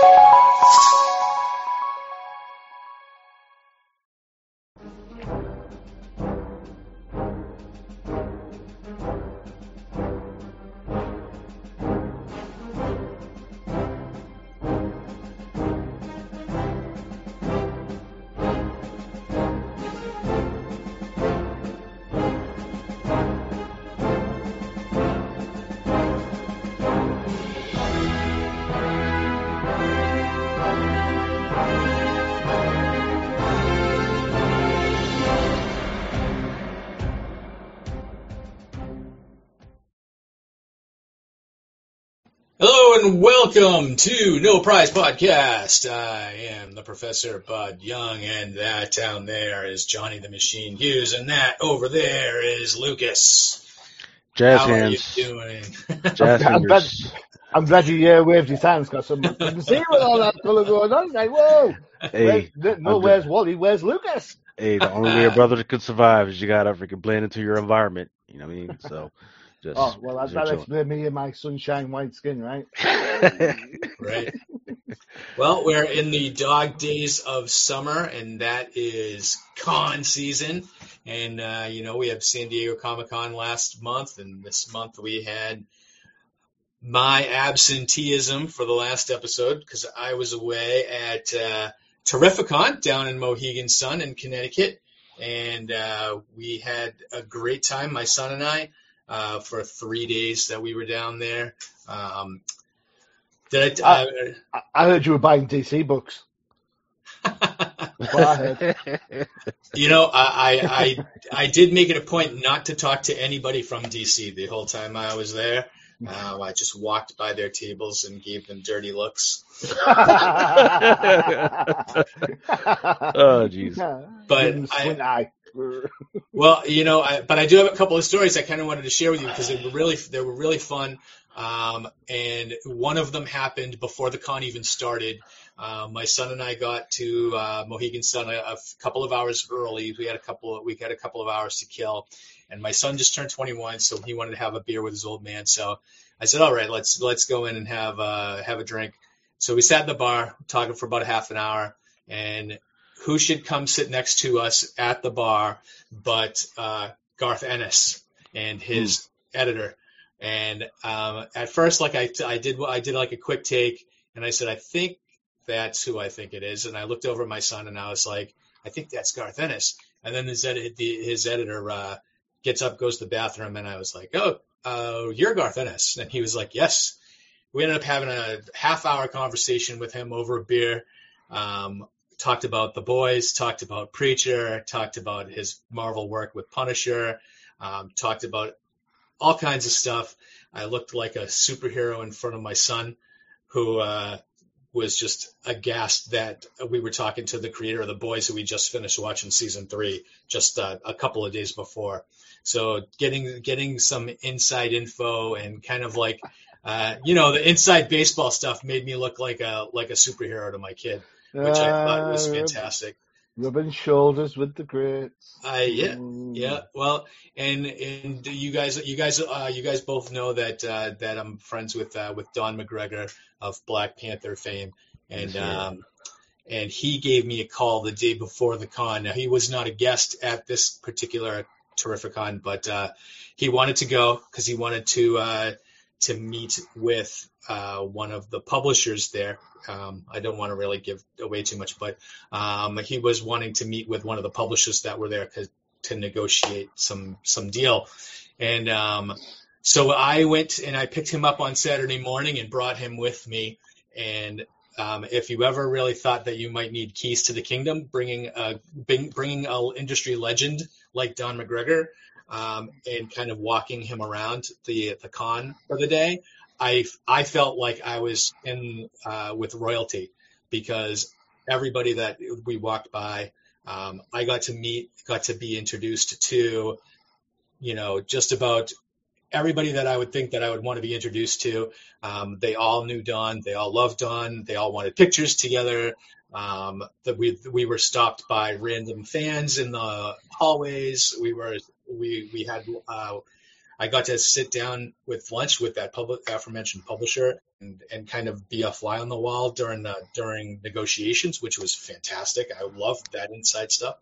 Hello and welcome to No Prize Podcast. I am the Professor Bud Young, and that down there is Johnny the Machine Hughes, and that over there is Lucas. Jazz How hands. are you doing? Jazz I'm glad. I'm glad you uh, waved your hands because I'm couldn't see with all that colour going on. Like, whoa! Hey, Where's, no, I'm where's Wally? Where's Lucas? hey, the only way a brother could survive is you gotta freaking blend into your environment. You know what I mean? So just Oh, well, that's just that chilling. explain me and my sunshine white skin, right? right. Well, we're in the dog days of summer, and that is con season. And uh, you know, we have San Diego Comic Con last month, and this month we had my absenteeism for the last episode because I was away at uh, Terrificon down in Mohegan Sun in Connecticut, and uh, we had a great time, my son and I, uh, for three days that we were down there. Um, did I? I, I heard you were buying DC books. Well, I heard. You know, I, I I I did make it a point not to talk to anybody from DC the whole time I was there. Uh, I just walked by their tables and gave them dirty looks. oh jeez. But Give him I- Well, you know, I, but I do have a couple of stories I kind of wanted to share with you because they were really they were really fun. Um, and one of them happened before the con even started. Uh, my son and I got to uh, Mohegan Sun a, a couple of hours early. We had a couple of, we had a couple of hours to kill, and my son just turned 21, so he wanted to have a beer with his old man. So I said, "All right, let's let's go in and have uh, have a drink." So we sat in the bar talking for about half an hour, and who should come sit next to us at the bar but uh, Garth Ennis and his editor. And um, at first, like I, I did, I did like a quick take, and I said, I think that's who I think it is. And I looked over at my son, and I was like, I think that's Garth Ennis. And then his, the, his editor uh, gets up, goes to the bathroom, and I was like, Oh, uh, you're Garth Ennis. And he was like, Yes. We ended up having a half hour conversation with him over a beer. Um, talked about the boys, talked about Preacher, talked about his Marvel work with Punisher, um, talked about all kinds of stuff. I looked like a superhero in front of my son, who uh, was just aghast that we were talking to the creator of the boys who we just finished watching season three just uh, a couple of days before. So getting getting some inside info and kind of like uh, you know the inside baseball stuff made me look like a like a superhero to my kid which I thought was Uh, fantastic. Rubbing shoulders with the greats. I yeah yeah well and and you guys you guys uh, you guys both know that uh, that I'm friends with uh, with Don McGregor of Black Panther fame and um and he gave me a call the day before the con. Now he was not a guest at this particular Terrificon, but uh, he wanted to go because he wanted to uh, to meet with uh, one of the publishers there. Um, I don't want to really give away too much, but um, he was wanting to meet with one of the publishers that were there to negotiate some some deal. And um, so I went and I picked him up on Saturday morning and brought him with me. And um, if you ever really thought that you might need keys to the kingdom, bringing a bringing a industry legend like Don McGregor um, and kind of walking him around the the con for the day, I I felt like I was in uh, with royalty because everybody that we walked by, um, I got to meet, got to be introduced to, you know, just about everybody that I would think that I would want to be introduced to. Um, they all knew Don. They all loved Don. They all wanted pictures together. Um, that we we were stopped by random fans in the hallways. We were we we had uh, I got to sit down with lunch with that public aforementioned publisher and, and kind of be a fly on the wall during the, during negotiations, which was fantastic. I loved that inside stuff.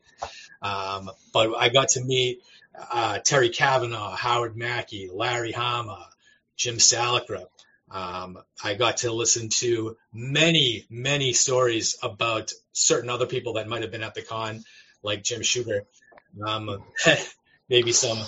Um, but I got to meet uh, Terry Kavanagh, Howard Mackie, Larry Hama, Jim Salicrup. Um, I got to listen to many, many stories about certain other people that might have been at the con, like Jim Shooter. Um, maybe some,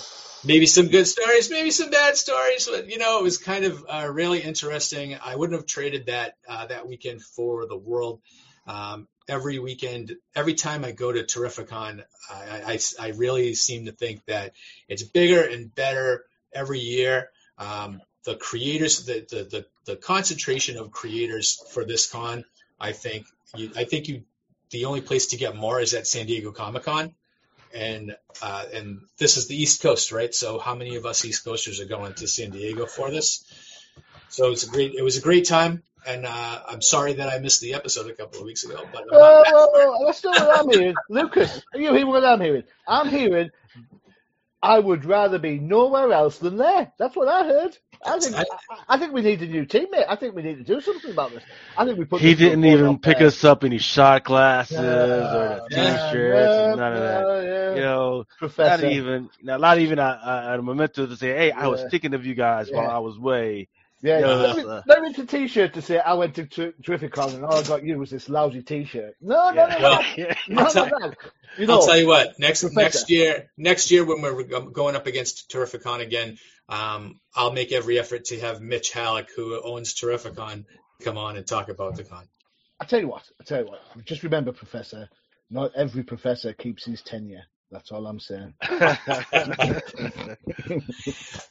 maybe some good stories, maybe some bad stories. But you know, it was kind of uh, really interesting. I wouldn't have traded that uh, that weekend for the world. Um, every weekend, every time I go to Terrificon, I, I, I really seem to think that it's bigger and better every year. Um, the creators, the, the, the, the, concentration of creators for this con, I think, you, I think you, the only place to get more is at San Diego Comic Con. And, uh, and this is the East Coast, right? So how many of us East Coasters are going to San Diego for this? So it's a great, it was a great time. And uh, I'm sorry that I missed the episode a couple of weeks ago, but I'm oh, oh, oh, that's not what I'm hearing. Lucas, are you hearing what I'm hearing? I'm hearing I would rather be nowhere else than there. That's what I heard. I think I, I, think we need a new teammate. I think we need to do something about this. I think we put. He didn't even pick there. us up any shot glasses or t-shirts. none of that. Yeah. You know, Professor. not even not even a, a, memento to say, "Hey, I was thinking of you guys while I was away." Yeah, yeah. Let me, a t-shirt to say I went to Terrificon and all I got you was this lousy t-shirt. No, no, no, no. Well, no, I'll, tell, no, you know, I'll tell you what. Next Professor. next year, next year when we're going up against Terrificon again, um, I'll make every effort to have Mitch Hallock, who owns Terrificon, come on and talk about the con. I tell you what. I tell you what. Just remember, Professor. Not every professor keeps his tenure. That's all I'm saying. all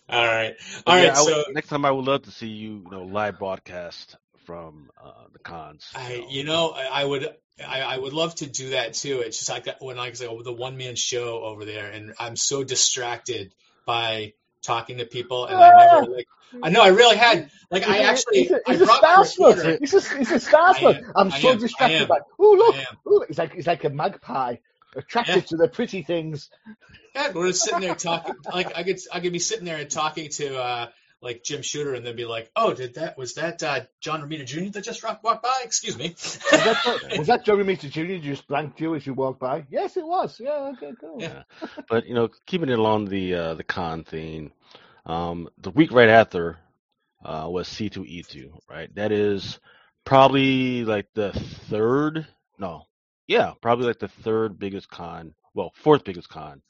right, all right. so next time, I would love to see you, you know, live broadcast from uh, the cons. I, you know, I would, I, I, would love to do that too. It's just like when I say oh, the one man show over there, and I'm so distracted by talking to people, and I never like. I know I really had like I actually he's a, he's I brought a my He's a, he's a starsport. I'm so distracted by. Oh look, ooh, it's like it's like a magpie attracted yeah. to the pretty things. Yeah, we're just sitting there talking. Like I could, I could be sitting there and talking to uh, like Jim Shooter, and then be like, "Oh, did that was that uh, John Romita Jr. that just walked by? Excuse me." was, that, was that John Romita Jr. just blanked you as you walked by? Yes, it was. Yeah, okay, cool. Yeah, but you know, keeping it along the uh, the con theme, um, the week right after uh, was C2E2, right? That is probably like the third, no, yeah, probably like the third biggest con, well, fourth biggest con,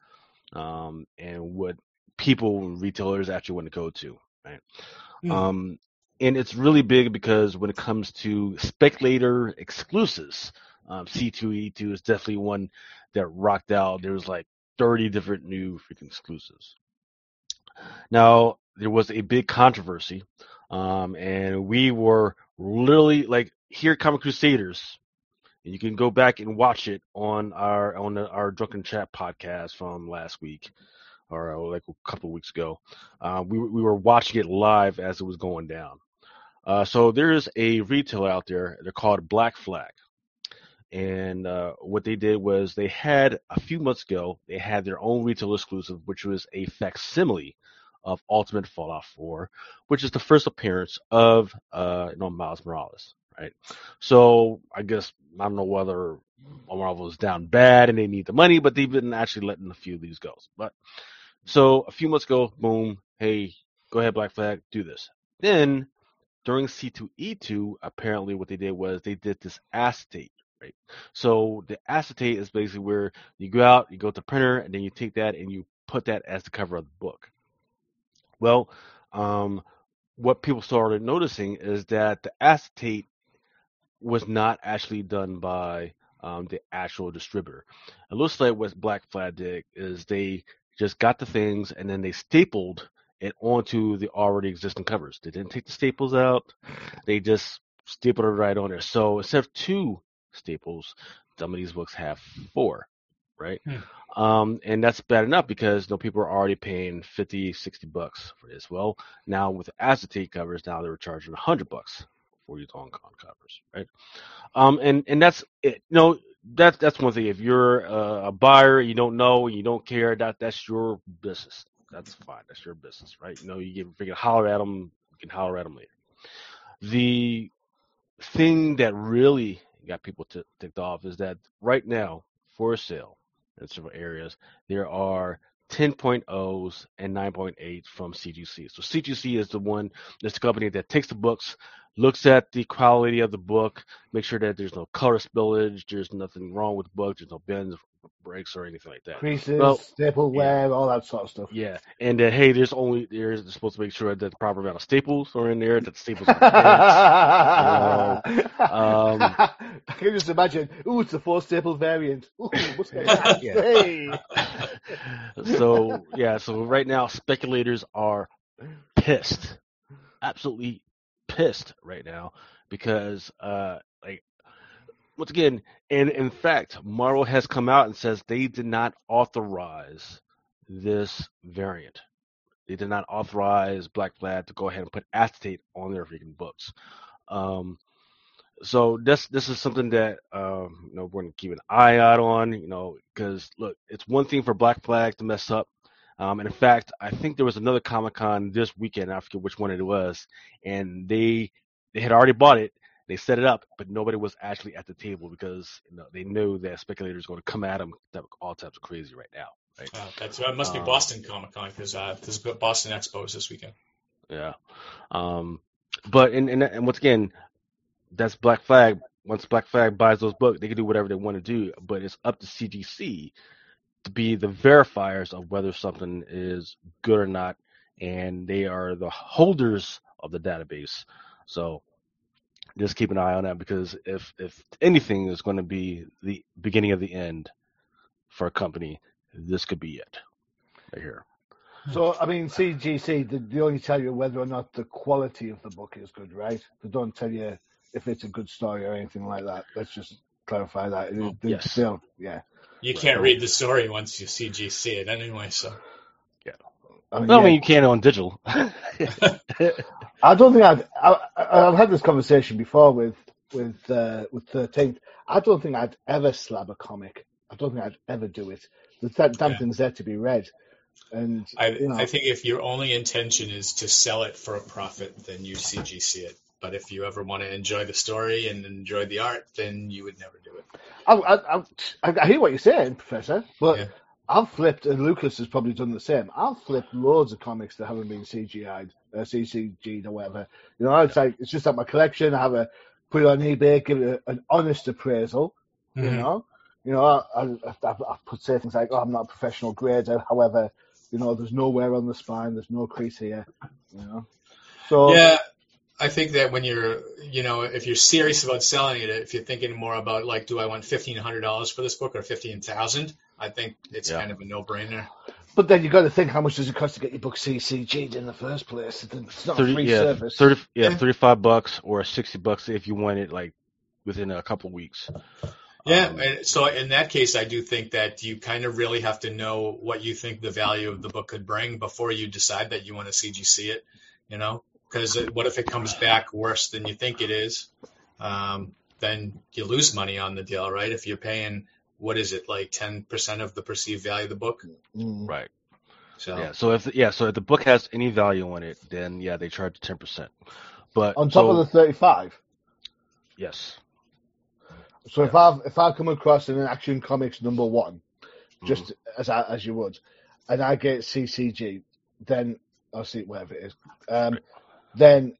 um, and what people retailers actually want to go to, right? Mm. Um, and it's really big because when it comes to speculator exclusives, um, C2E2 is definitely one that rocked out. There was like 30 different new freaking exclusives. Now, there was a big controversy, um, and we were literally like here Comic Crusaders, and you can go back and watch it on our on the, our drunken chat podcast from last week or uh, like a couple weeks ago. Uh, we we were watching it live as it was going down. Uh, so there's a retailer out there. They're called Black Flag, and uh, what they did was they had a few months ago they had their own retail exclusive, which was a facsimile of Ultimate Fallout 4, which is the first appearance of uh, you know Miles Morales right? So I guess I don't know whether Marvel is down bad and they need the money, but they've been actually letting a few of these go. But so a few months ago, boom, hey, go ahead, Black Flag, do this. Then during C2E2, apparently what they did was they did this acetate, right? So the acetate is basically where you go out, you go to the printer, and then you take that and you put that as the cover of the book. Well, um, what people started noticing is that the acetate was not actually done by um, the actual distributor. It looks like what Black Flag did is they just got the things and then they stapled it onto the already existing covers. They didn't take the staples out. They just stapled it right on there. So instead of two staples, some of these books have four, right? Hmm. Um, and that's bad enough because you know, people are already paying 50, 60 bucks for this. Well, now with acetate covers, now they're charging 100 bucks for these Hong Kong covers, right? Um, and and that's it. You know, that's that's one thing. If you're a, a buyer, you don't know, you don't care, that that's your business. that's fine. That's your business, right? You know, you can, you can holler at them. You can holler at them later. The thing that really got people t- ticked off is that right now, for sale in several areas, there are 10.0s and 9.8 from CGC. So CGC is the one, that's the company that takes the books, looks at the quality of the book, make sure that there's no color spillage, there's nothing wrong with the book, there's no bends, breaks, or anything like that. Creases, Well, staple wear, all that sort of stuff. Yeah, and that hey, there's only there's supposed to make sure that the proper amount of staples are in there, that the staples are um, I can just imagine. Ooh, it's the four staple variant. Ooh, what's going on? Yeah. Hey. so yeah, so right now speculators are pissed, absolutely pissed right now because uh like once again, and in fact, Marvel has come out and says they did not authorize this variant. They did not authorize Black Flag to go ahead and put acetate on their freaking books. Um, so this this is something that um, you know we're gonna keep an eye out on. You know, because look, it's one thing for Black Flag to mess up. Um, and in fact, I think there was another Comic Con this weekend. I forget which one it was, and they they had already bought it. They set it up, but nobody was actually at the table because you know, they knew that speculators were going to come at them all types of crazy right now. Right? Uh, that's that must be Um, Boston Comic Con because uh, this Boston Expo is this weekend. Yeah. Um, but and, and and once again, that's Black Flag. Once Black Flag buys those books, they can do whatever they want to do. But it's up to CGC to be the verifiers of whether something is good or not, and they are the holders of the database. So just keep an eye on that because if if anything is going to be the beginning of the end for a company, this could be it right here. So, I mean, CGC, they, they only tell you whether or not the quality of the book is good, right? They don't tell you if it's a good story or anything like that. Let's just clarify that. They- Oh, they yes. Still, yeah. You Right. can't read the story once you CGC it anyway. So I mean, Well, I yeah. mean, you can on digital. I don't think I'd. I, I- I've had this conversation before with with uh, with Thirteenth. I don't think I'd ever slab a comic. I don't think I'd ever do it. The th- damn Yeah. thing's there to be read, and I, you know, I think if your only intention is to sell it for a profit, then you CGC it. But if you ever want to enjoy the story and enjoy the art, then you would never do it. I, I, I, I hear what you're saying, Professor, but Yeah. I've flipped, and Lucas has probably done the same. I've flipped loads of comics that haven't been CGI'd, uh, CCG'd or whatever. You know, it's like it's just like my collection. I have a put it on eBay, give it a, an honest appraisal. You Mhm. know, you know, I, I, I've, I've put say things like, "Oh, I'm not a professional grader." However, you know, there's no wear on the spine, there's no crease here. You know, so Yeah, I think that when you're, you know, if you're serious about selling it, if you're thinking more about like, do I want fifteen hundred dollars for this book or fifteen thousand? I think it's Yeah. kind of a no-brainer. But then you got to think, how much does it cost to get your book CCG'd in the first place? It's not a 30, free yeah, service. 30, yeah, Yeah. 35 bucks or 60 bucks if you want it like within a couple of weeks. Yeah, Um, and so in that case, I do think that you kind of really have to know what you think the value of the book could bring before you decide that you want to CGC it. You know, because what if it comes back worse than you think it is? Um, then you lose money on the deal, right? If you're paying, what is it, like ten percent of the perceived value of the book? Mm. Right. So Yeah. So if yeah, so if the book has any value on it, then yeah, they charge 10%. But On top so, of the 35. yes. So if I if I come across an Action Comics number one, just Mm-hmm. as I, as you would, and I get CCG, then I'll see whatever it is. Um, then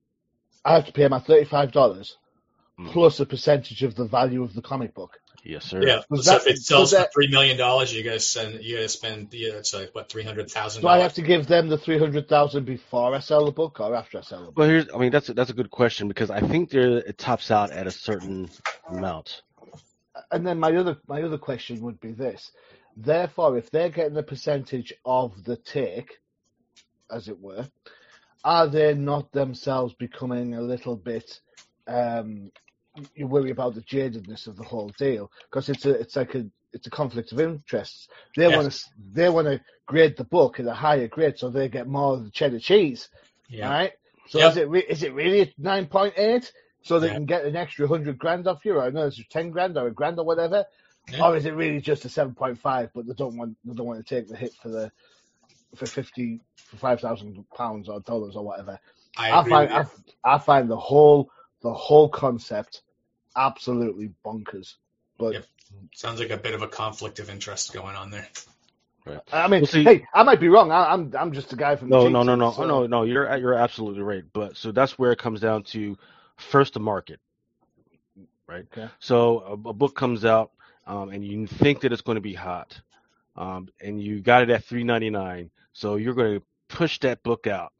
I have to pay my thirty five dollars Mhm. plus a percentage of the value of the comic book. Yes, sir. yeah, Was so that- if it sells was that- for three million dollars, you gotta send, you gotta spend, yeah, it's like what three hundred thousand Do I have to give them the three hundred thousand before I sell the book or after I sell the book? Well, here's I mean that's a, that's a good question because I think there it tops out at a certain amount. And then my other my other question would be this: therefore, if they're getting a percentage of the take, as it were, are they not themselves becoming a little bit? Um, you worry about the jadedness of the whole deal because it's a it's like a it's a conflict of interests. They Yes. want to they want to grade the book at a higher grade so they get more of the cheddar cheese, Yeah. right? So Yep. is it re- is it really nine point eight? So they Yeah. can get an extra hundred grand off you, or I know it's ten grand or a grand or whatever, Yeah. or is it really just a seven point five? But they don't want they don't want to take the hit for the for fifty for five thousand pounds or dollars or whatever. I I find. I, I find the whole the whole concept absolutely bonkers. But Yep. Sounds like a bit of a conflict of interest going on there. I mean, Well, see- hey, I might be wrong. I, I'm I'm just a guy from the No, cheap no, no, no, so- no, no. You're you're absolutely right. But so that's where it comes down to first the market, right? Okay. So a, a book comes out, um, and you think that it's going to be hot, um, and you got it at three ninety nine. So you're going to push that book out,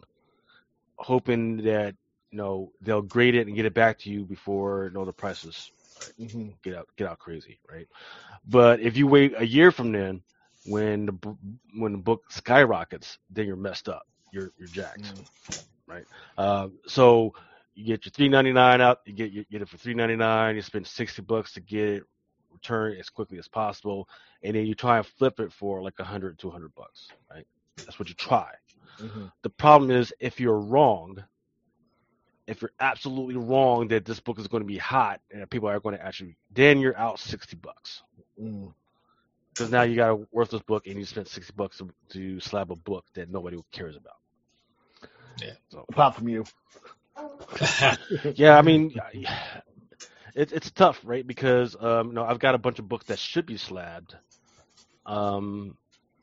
hoping that you know they'll grade it and get it back to you before you know the prices Mhm. get out get out crazy, right? But if you wait a year from then, when the when the book skyrockets, then you're messed up. You're you're jacked, right? Um, so you get your three ninety nine out. You get you get it for three ninety nine. You spend sixty bucks to get it returned as quickly as possible, and then you try and flip it for like a hundred to hundred bucks, right? That's what you try. Mhm. The problem is if you're wrong, if you're absolutely wrong that this book is going to be hot and people are going to actually, then you're out sixty bucks Mm. because now you got a worthless book and you spent sixty bucks to, to slap a book that nobody cares about. Yeah, So, apart from you. Yeah, I mean, it, it's tough, right? Because um, you know I've got a bunch of books that should be slabbed. Um,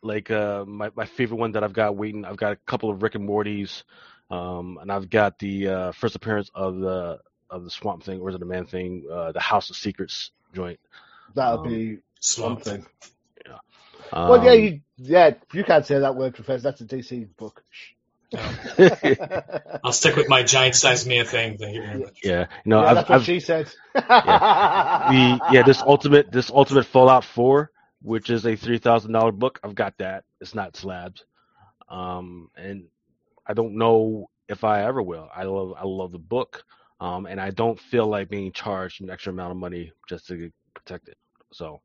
like uh, my my favorite one that I've got waiting. I've got a couple of Rick and Morty's, um, and I've got the uh, first appearance of the of the Swamp Thing, or is it the Man Thing? Uh, the House of Secrets joint. That'll Um, be Swamp. Thing. well, yeah, Um, you, yeah, you can't say that word, Professor. That's a DC book. Shh. I'll stick with my giant sized man thing. Thank you very much. yeah, no, yeah, I've, that's what I've she said. the yeah this ultimate this ultimate Fallout Four, which is a three thousand dollar book. I've got that. It's not slabs, um, and I don't know if I ever will. I love I love the book, um, and I don't feel like being charged an extra amount of money just to protect it. So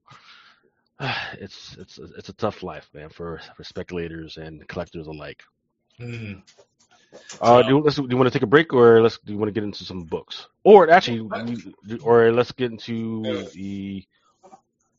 it's it's it's a tough life, man, for for speculators and collectors alike. Mm. Uh, So- do, you, do you want to take a break, or let's do you want to get into some books, or actually, or let's get into the.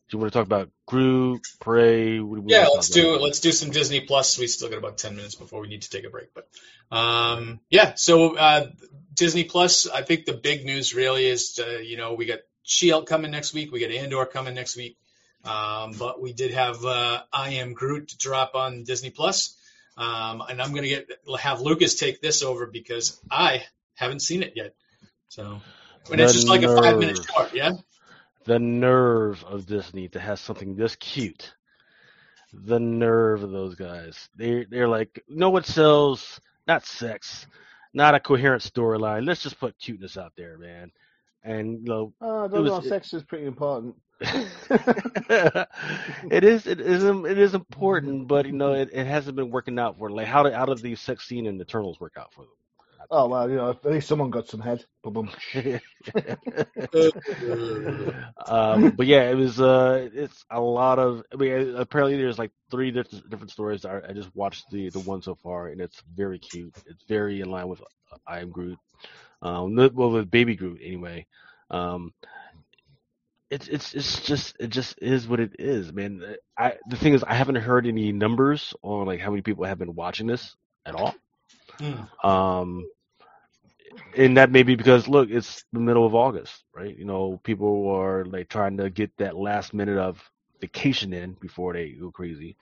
Do you want to talk about Groot, Prey? Do Yeah, let's talk about? do let's do some Disney Plus. We still got about ten minutes before we need to take a break, but um, yeah. So uh, Disney Plus, I think the big news really is uh, you know we got She-Hulk coming next week, we got Andor coming next week, um, but we did have uh, I Am Groot to drop on Disney Plus, um, and I'm gonna get have Lucas take this over because I haven't seen it yet. So and it's just like a five minute nerve. short, yeah. The nerve of Disney to have something this cute. The nerve of those guys. They they're like, you know what sells? Not sex, not a coherent storyline. Let's just put cuteness out there, man. And you know, oh, I It don't was- know. Sex is pretty important. it is it is it is important, but you know it, it hasn't been working out for like how did how did the sex scene in Eternals work out for them? Oh well, you know, at least someone got some head. Um, but yeah, it was uh it's a lot of I mean apparently there's like three different different stories. I, I just watched the the one so far and it's very cute. It's very in line with I am Groot. Um, well with Baby Groot anyway. Um, it's it's it's just it just is what it is, man. I the thing is I haven't heard any numbers on like how many people have been watching this at all. Hmm. Um, and that may be because look, it's the middle of August, right? You know, people are like trying to get that last minute of vacation in before they go crazy.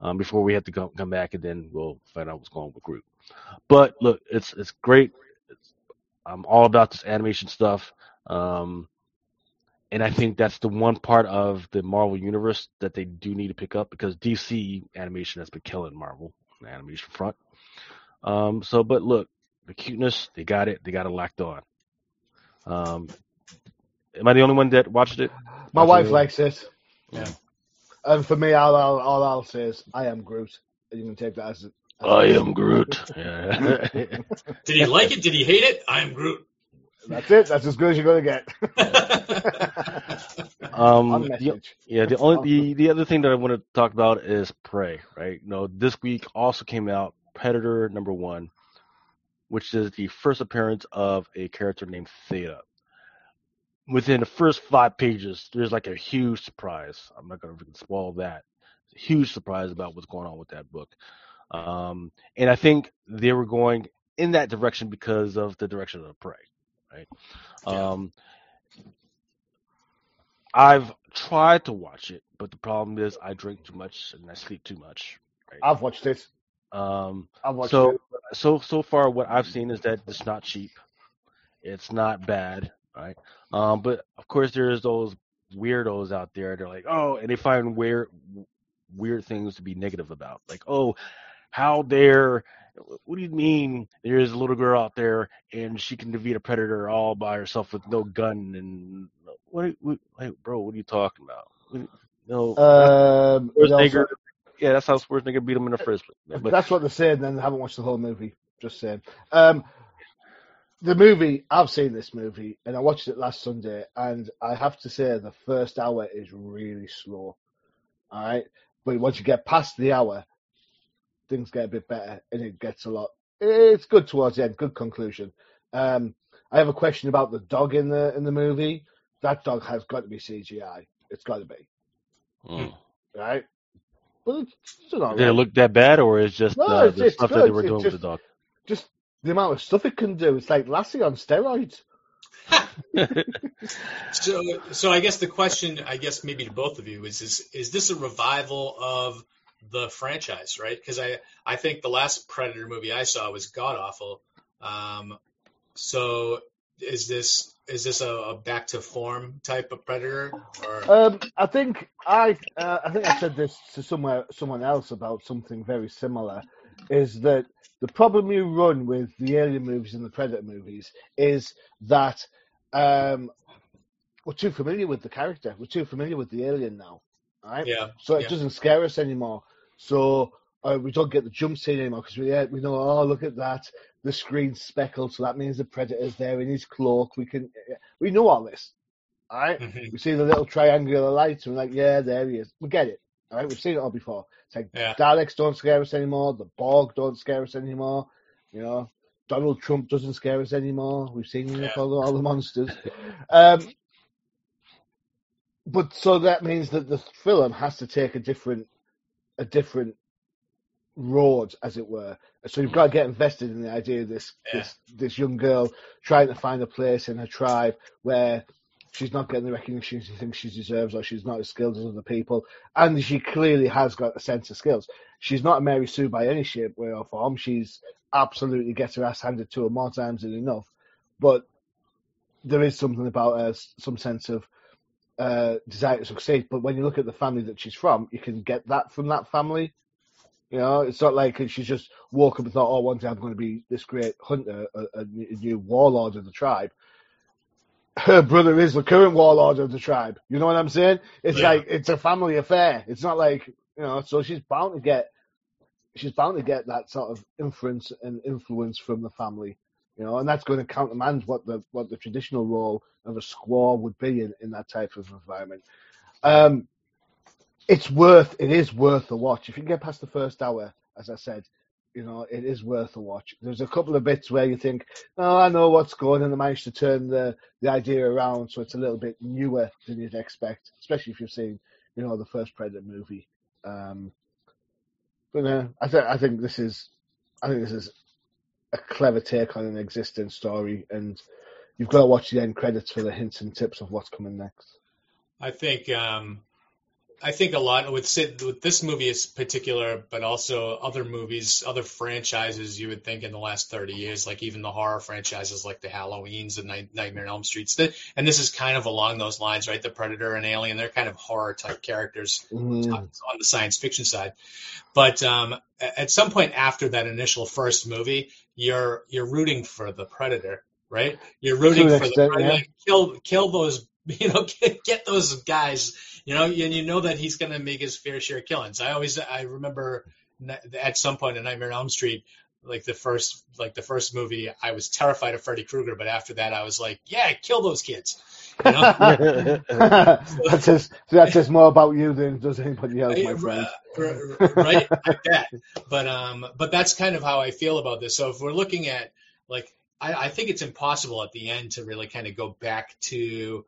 Um, before we have to come come back, and then we'll find out what's going on with Groot. But look, it's it's great. It's, I'm all about this animation stuff. Um, and I think that's the one part of the Marvel universe that they do need to pick up because DC animation has been killing Marvel on the animation front. Um, so, but look, the cuteness, they got it. They got it locked on. Um, am I the only one that watched it? My That's wife it. likes it. Yeah. And for me, all I'll, all I'll say is, I am Groot. You can take that as, as I am Groot. Yeah. Did he like it? Did he hate it? I am Groot. That's it. That's as good as you're going to get. um, the, yeah. The only the, the other thing that I want to talk about is Prey. Right. You know, this week also came out Predator number one, which is the first appearance of a character named Theta. Within the first five pages, there's like a huge surprise. I'm not going to spoil that. Huge surprise about what's going on with that book. Um, and I think they were going in that direction because of the direction of the prey, right? Yeah. Um, I've tried to watch it, but the problem is I drink too much and I sleep too much. Right? I've watched it. Um, I've watched so it. so so far what I've seen is that it's not cheap. It's not bad, right? Um, but of course there's those weirdos out there. They're like, oh, and they find weird weird things to be negative about. Like, oh, how dare what do you mean there's a little girl out there and she can defeat a predator all by herself with no gun and what, what hey, bro, what are you talking about? No, Um, also- yeah, that's how Schwarzenegger beat him in the first place. But That's what they're saying. Then they haven't watched the whole movie. Just saying. Um, the movie I've seen this movie and I watched it last Sunday, and I have to say the first hour is really slow. All right, but once you get past the hour, things get a bit better, and it gets a lot. It's good towards the end. Good conclusion. Um, I have a question about the dog in the in the movie. That dog has got to be CGI. It's got to be Mm. right. But it's still all Did it right. look that bad, or is just No, uh, it's- the it's stuff that good. they were It's doing just- with the dog? just the amount of stuff it can do. It's like Lassie on steroids. So, so I guess the question, I guess maybe to both of you is: is is this a revival of the franchise, right? Because I I think the last Predator movie I saw was god awful. Um, so is this is this a, a back to form type of Predator? Or Um, I think I uh, I think I said this to somewhere someone else about something very similar. Is that the problem you run with the Alien movies and the Predator movies is that um, we're too familiar with the character. We're too familiar with the alien now, right? yeah, So it yeah. doesn't scare us anymore. So uh, we don't get the jump scene anymore because we yeah, we know. Oh, look at that! The screen's speckled, so that means the predator's there in his cloak. We can we know all this, all right? Mhm. We see the little triangular lights, and we're like, yeah, there he is. We get it, all right? We've seen it all before. It's like Yeah. Daleks don't scare us anymore. The Borg don't scare us anymore. You know, Donald Trump doesn't scare us anymore. We've seen Yeah. all, the, all the monsters. Um, but so that means that the film has to take a different, a different road, as it were. So you've mm. got to get invested in the idea of this Yeah. this this young girl trying to find a place in her tribe where she's not getting the recognition she thinks she deserves, or she's not as skilled as other people, and she clearly has got a sense of skills. She's not a Mary Sue by any shape, way, or form. She's absolutely gets her ass handed to her more times than enough, but there is something about her, some sense of uh, desire to succeed. But when you look at the family that she's from, you can get that from that family. You know, it's not like she's just woke up and thought, "Oh, one day I'm going to be this great hunter, a, a new warlord of the tribe." Her brother is the current warlord of the tribe. You know what I'm saying? It's Yeah. like it's a family affair. It's not like you know. So she's bound to get, she's bound to get that sort of inference and influence from the family. You know, and that's going to countermand what the what the traditional role of a squaw would be in, in that type of environment. Um, it's worth it is worth a watch if you get past the first hour. As I said, you know it is worth a watch. There's a couple of bits where you think, oh, I know what's going, and they managed to turn the the idea around so it's a little bit newer than you'd expect, especially if you've seen you know the first Predator movie. Um, but uh, I think I think this is I think this is a clever take on an existing story, and you've got to watch the end credits for the hints and tips of what's coming next. I think um, I think a lot with Sid, with this movie is particular, but also other movies, other franchises. You would think in the last thirty years, like even the horror franchises, like the Halloweens and Night, Nightmare on Elm Streets. That, and this is kind of along those lines, right? The Predator and Alien, they're kind of horror type characters Mm. on the science fiction side. But um, at some point after that initial first movie, you're you're rooting for the predator, right? You're rooting for extent, the predator. yeah. Kill kill those, you know, get, get those guys, you know, and you know that he's going to make his fair share of killings. I always I remember at some point in Nightmare on Elm Street. Like the first, like the first movie, I was terrified of Freddy Krueger, but after that, I was like, "Yeah, kill those kids." You know? that says that says more about you than does anybody else, my Right, friend. right like that but um but that's kind of how i feel about this so if we're looking at like I, I think it's impossible at the end to really kind of go back to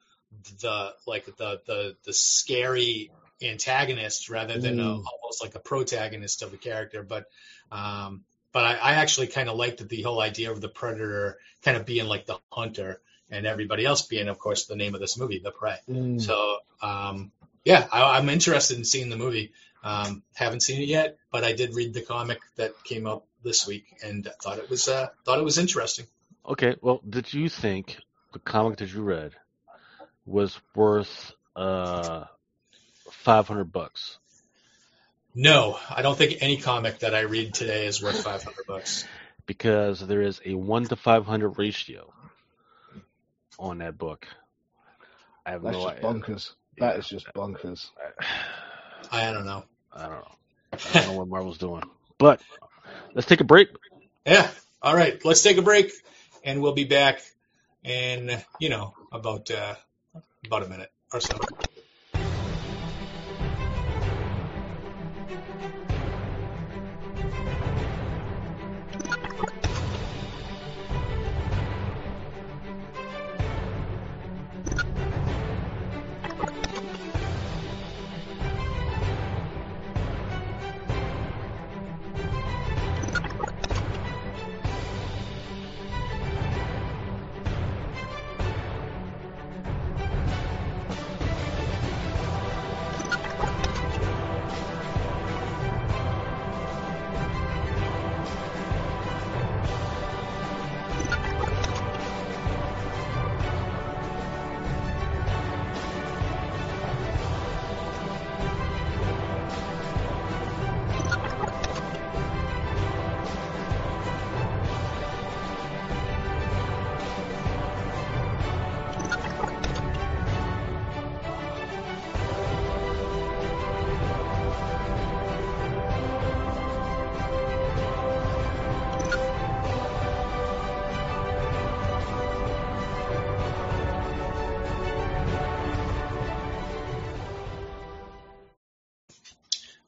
the like the the the scary antagonist rather than a, Mm. almost like a protagonist of a character. But um, but I, I actually kind of liked the whole idea of the predator kind of being like the hunter and everybody else being, of course, the name of this movie, the prey. Mm. So um, yeah, I, I'm interested in seeing the movie. Um, haven't seen it yet, but I did read the comic that came out this week and thought it was uh, thought it was interesting. Okay, well, did you think the comic that you read was worth uh, five hundred bucks? No, I don't think any comic that I read today is worth 500 bucks. Because there is a one to five hundred ratio on that book. I have That's no just idea. bonkers. That Yeah. is just bonkers. I don't know. I don't know. I don't know what Marvel's doing. But let's take a break. Yeah. All right. Let's take a break, and we'll be back in you know about uh, about a minute or so.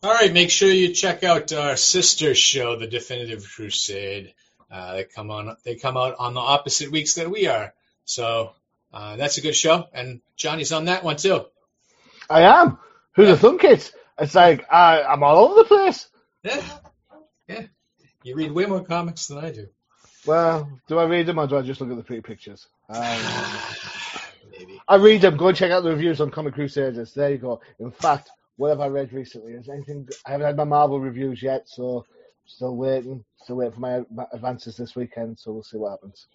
All right. Make sure you check out our sister show, The Definitive Crusade. Uh, they come on. They come out on the opposite weeks that we are. So uh, that's a good show, and Johnny's on that one too. I am. Who'd have thunk it? It's like I, I'm all over the place. Yeah. Yeah. You read way more comics than I do. Well, do I read them or do I just look at the pretty pictures? Um, Maybe. I read them. Go and check out the reviews on Comic Crusaders. There you go. In fact, what have I read recently? Is anything? I haven't had my Marvel reviews yet, so still waiting. Still waiting for my, my advances this weekend. So we'll see what happens.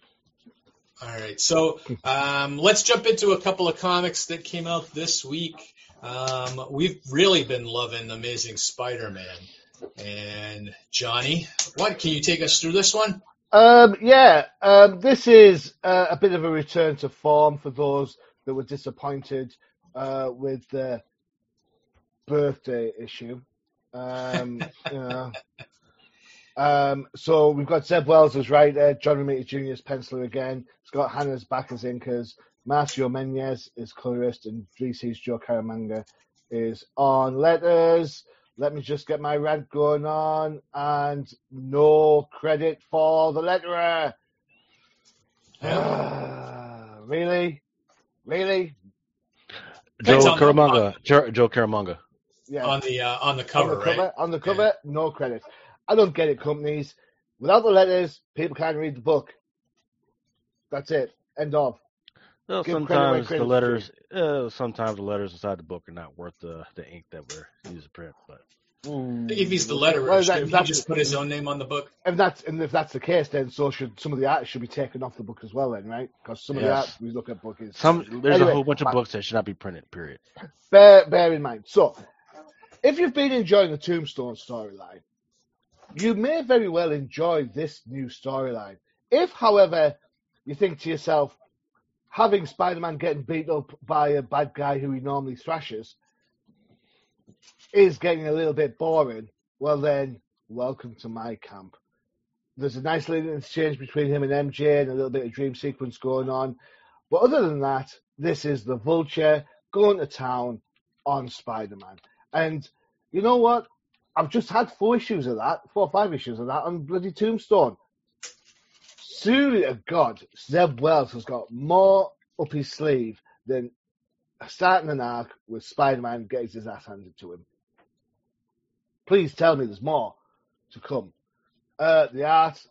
All right. So um, let's jump into a couple of comics that came out this week. Um, we've really been loving Amazing Spider-Man. And Johnny, what can you take us through this one? Um, yeah, um, this is uh, a bit of a return to form for those that were disappointed uh, with the birthday issue. Um, you know. Um, so we've got Zeb Wells as writer, John Romita Jr. as penciler again, Scott Hanna's back as inkers, Marcio Menyz is colorist, and VC's Joe Caramagna is on letters. Let me just get my rant going on, and no credit for the letterer. really, really, Joe on Caramagna. Joe, Joe Caramagna. Yeah. On the uh, on the cover, on the cover, right? on the cover, no credit. I don't get it, companies. Without the letters, people can't read the book. That's it. End of. Well, Give credit sometimes the letters, uh, sometimes the letters inside the book are not worth the, the ink that we're used to print. But If he's the letterer, Well, that- shouldn't he just put his own name on the book? If that's and if that's the case, then so should some of the art should be taken off the book as well, then, right? Because some of the art we look at book is some there's Anyway, a whole bunch of books that should not be printed. Period. bear bear in mind. So, if you've been enjoying the Tombstone storyline, you may very well enjoy this new storyline. If, however, you think to yourself, having Spider-Man getting beat up by a bad guy who he normally thrashes is getting a little bit boring, well then, welcome to my camp. There's a nice little exchange between him and MJ and a little bit of dream sequence going on. But other than that, this is the Vulture going to town on Spider-Man. And you know what? I've just had four issues of that, four or five issues of that on bloody Tombstone. Surely to God, Zeb Wells has got more up his sleeve than starting an arc with Spider-Man getting his ass handed to him. Please tell me there's more to come. Uh, the art,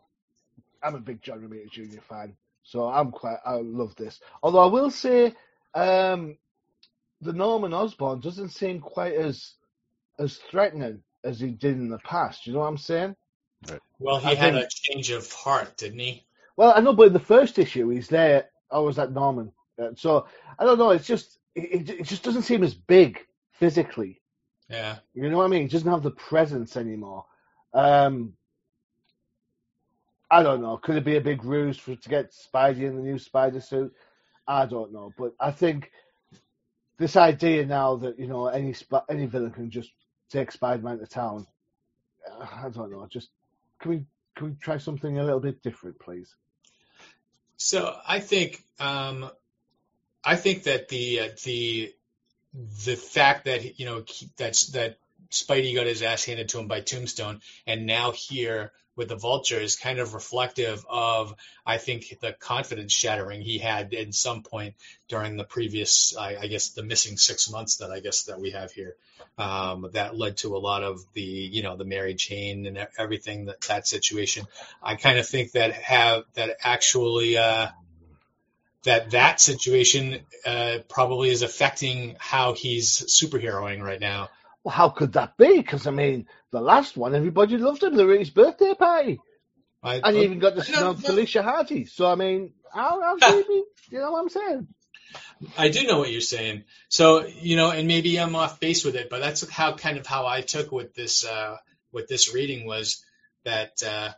I'm a big John Romita Jr. fan, so I'm quite, I love this. Although I will say, um, the Norman Osborn doesn't seem quite as as threatening as he did in the past. You know what I'm saying? Well, he I had think- a change of heart, didn't he? Well, I know, but in the first issue, he's there. I was at Norman, Uh, so I don't know. It's just it, it just doesn't seem as big physically. Yeah. You know what I mean? He doesn't have the presence anymore. Um, I don't know. Could it be a big ruse for to get Spidey in the new Spider suit? I don't know, but I think this idea now that you know any any villain can just take Spider-Man to town. uh, I don't know. Just can we can we try something a little bit different, please? So I think um, I think that the uh, the the fact that you know that's that Spidey got his ass handed to him by Tombstone, and now here with the Vulture is kind of reflective of I think the confidence shattering he had at some point during the previous I, I guess the missing six months that I guess that we have here um, that led to a lot of the you know the Mary Jane and everything that that situation. I kind of think that have that actually uh, that that situation uh, probably is affecting how he's superheroing right now. Well, how could that be? Because I mean, the last one, everybody loved him. They were at his birthday party, I, and he even got to no. Felicia Hardy. So I mean, how, how could he be? You know what I'm saying? I do know what you're saying. So you know, and maybe I'm off base with it, but that's how kind of how I took with this uh, with this reading was that uh,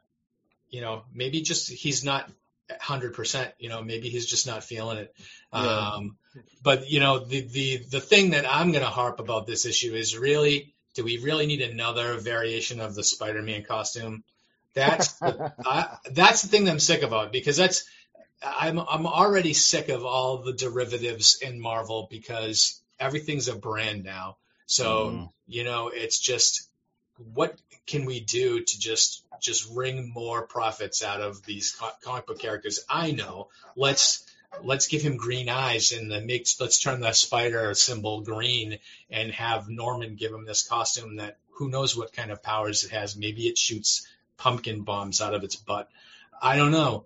you know maybe just he's not hundred percent. You know, maybe he's just not feeling it. Yeah. Um, but you know, the the the thing that I'm going to harp about this issue is really, do we really need another variation of the Spider-Man costume? That's the, I, that's the thing that I'm sick about because that's I'm I'm already sick of all the derivatives in Marvel because everything's a brand now. So Mhm. you know, it's just what can we do to just just wring more profits out of these comic book characters? I know. Let's let's give him green eyes and then make let's turn the spider symbol green and have Norman give him this costume that who knows what kind of powers it has. Maybe it shoots pumpkin bombs out of its butt. I don't know.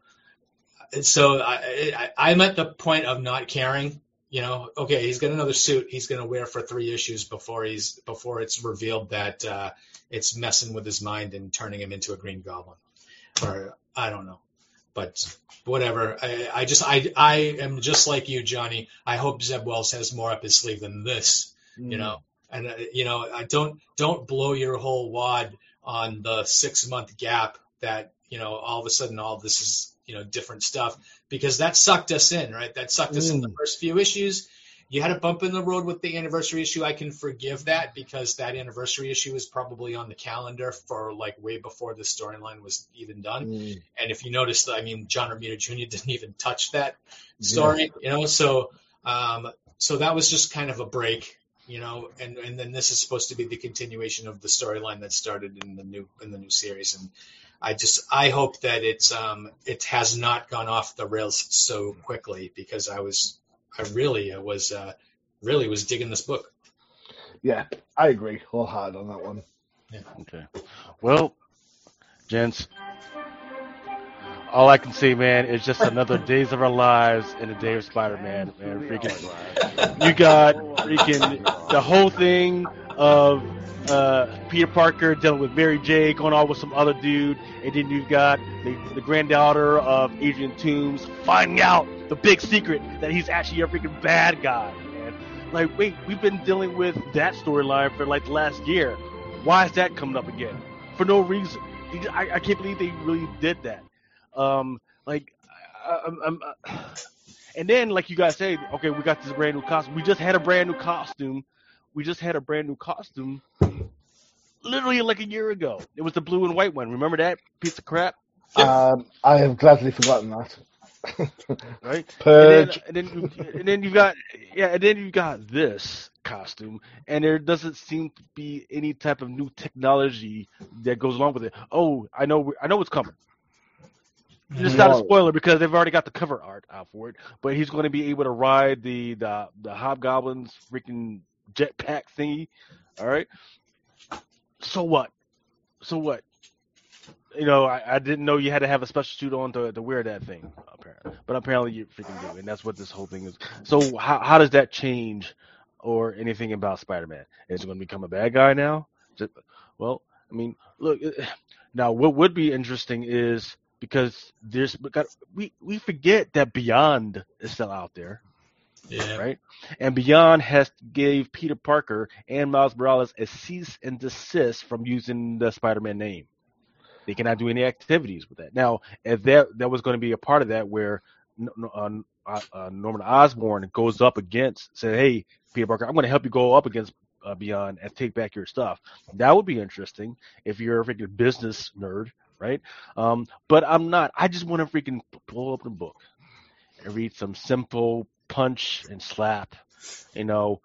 So I, I, I'm at the point of not caring. You know, okay, he's got another suit he's going to wear for three issues before he's before it's revealed that uh, it's messing with his mind and turning him into a Green Goblin, or I don't know. But whatever. I, I just I I am just like you, Johnny. I hope Zeb Wells has more up his sleeve than this you know and uh, you know i don't don't blow your whole wad on the six month gap that you know all of a sudden all this is you know different stuff because that sucked us in right that sucked us in the Mm. first few issues you had a bump in the road with the anniversary issue i can forgive that because that anniversary issue was probably on the calendar for like way before the storyline was even done Mm. and if you notice, I mean, John Romita Jr. didn't even touch that story, you know. So, um, so that was just kind of a break, you know. And and then this is supposed to be the continuation of the storyline that started in the new in the new series. And I just I hope that it's um it has not gone off the rails so quickly because I was I really uh, was uh, really was digging this book. Yeah, I agree wholehearted on that one. Yeah. Okay. Well, gents, all I can say, man, is just another Days of Our Lives in the Day of Spider-Man, man. Freaking, you got freaking the whole thing of uh, Peter Parker dealing with Mary J, going on with some other dude, and then you've got the, the granddaughter of Adrian Toombs finding out the big secret that he's actually a freaking bad guy, man. Like, wait, we've been dealing with that storyline for like the last year. Why is that coming up again? For no reason. I, I can't believe they really did that. Um, like, I, I'm, uh, and then like you guys say, okay, we got this brand new costume. We just had a brand new costume. We just had a brand new costume. Literally like a year ago. It was the blue and white one. Remember that piece of crap? Um, I have gladly forgotten that. Right? Purge. And then, and then, and then you got yeah, and then you got this costume, and there doesn't seem to be any type of new technology that goes along with it. Oh, I know, I know what's coming. It's not a spoiler because they've already got the cover art out for it. But he's going to be able to ride the the the Hobgoblin's freaking jetpack thingy. All right. So what? So what? You know, I, I didn't know you had to have a special suit on to, to wear that thing, apparently. But apparently you freaking do, and that's what this whole thing is. So how how does that change or anything about Spider-Man? Is he going to become a bad guy now? Just- well, I mean, look. eh, Now, what would be interesting is because there's we we forget that Beyond is still out there, Yeah. right? And Beyond has gave Peter Parker and Miles Morales a cease and desist from using the Spider-Man name. They cannot do any activities with that. Now, if that that was going to be a part of that, where N- uh, uh, Norman Osborn goes up against, say, "Hey, Peter Parker, I'm going to help you go up against uh, Beyond and take back your stuff." That would be interesting if you're a freaking business nerd, right? Um, but I'm not. I just want to freaking pull up the book and read some simple punch and slap, you know,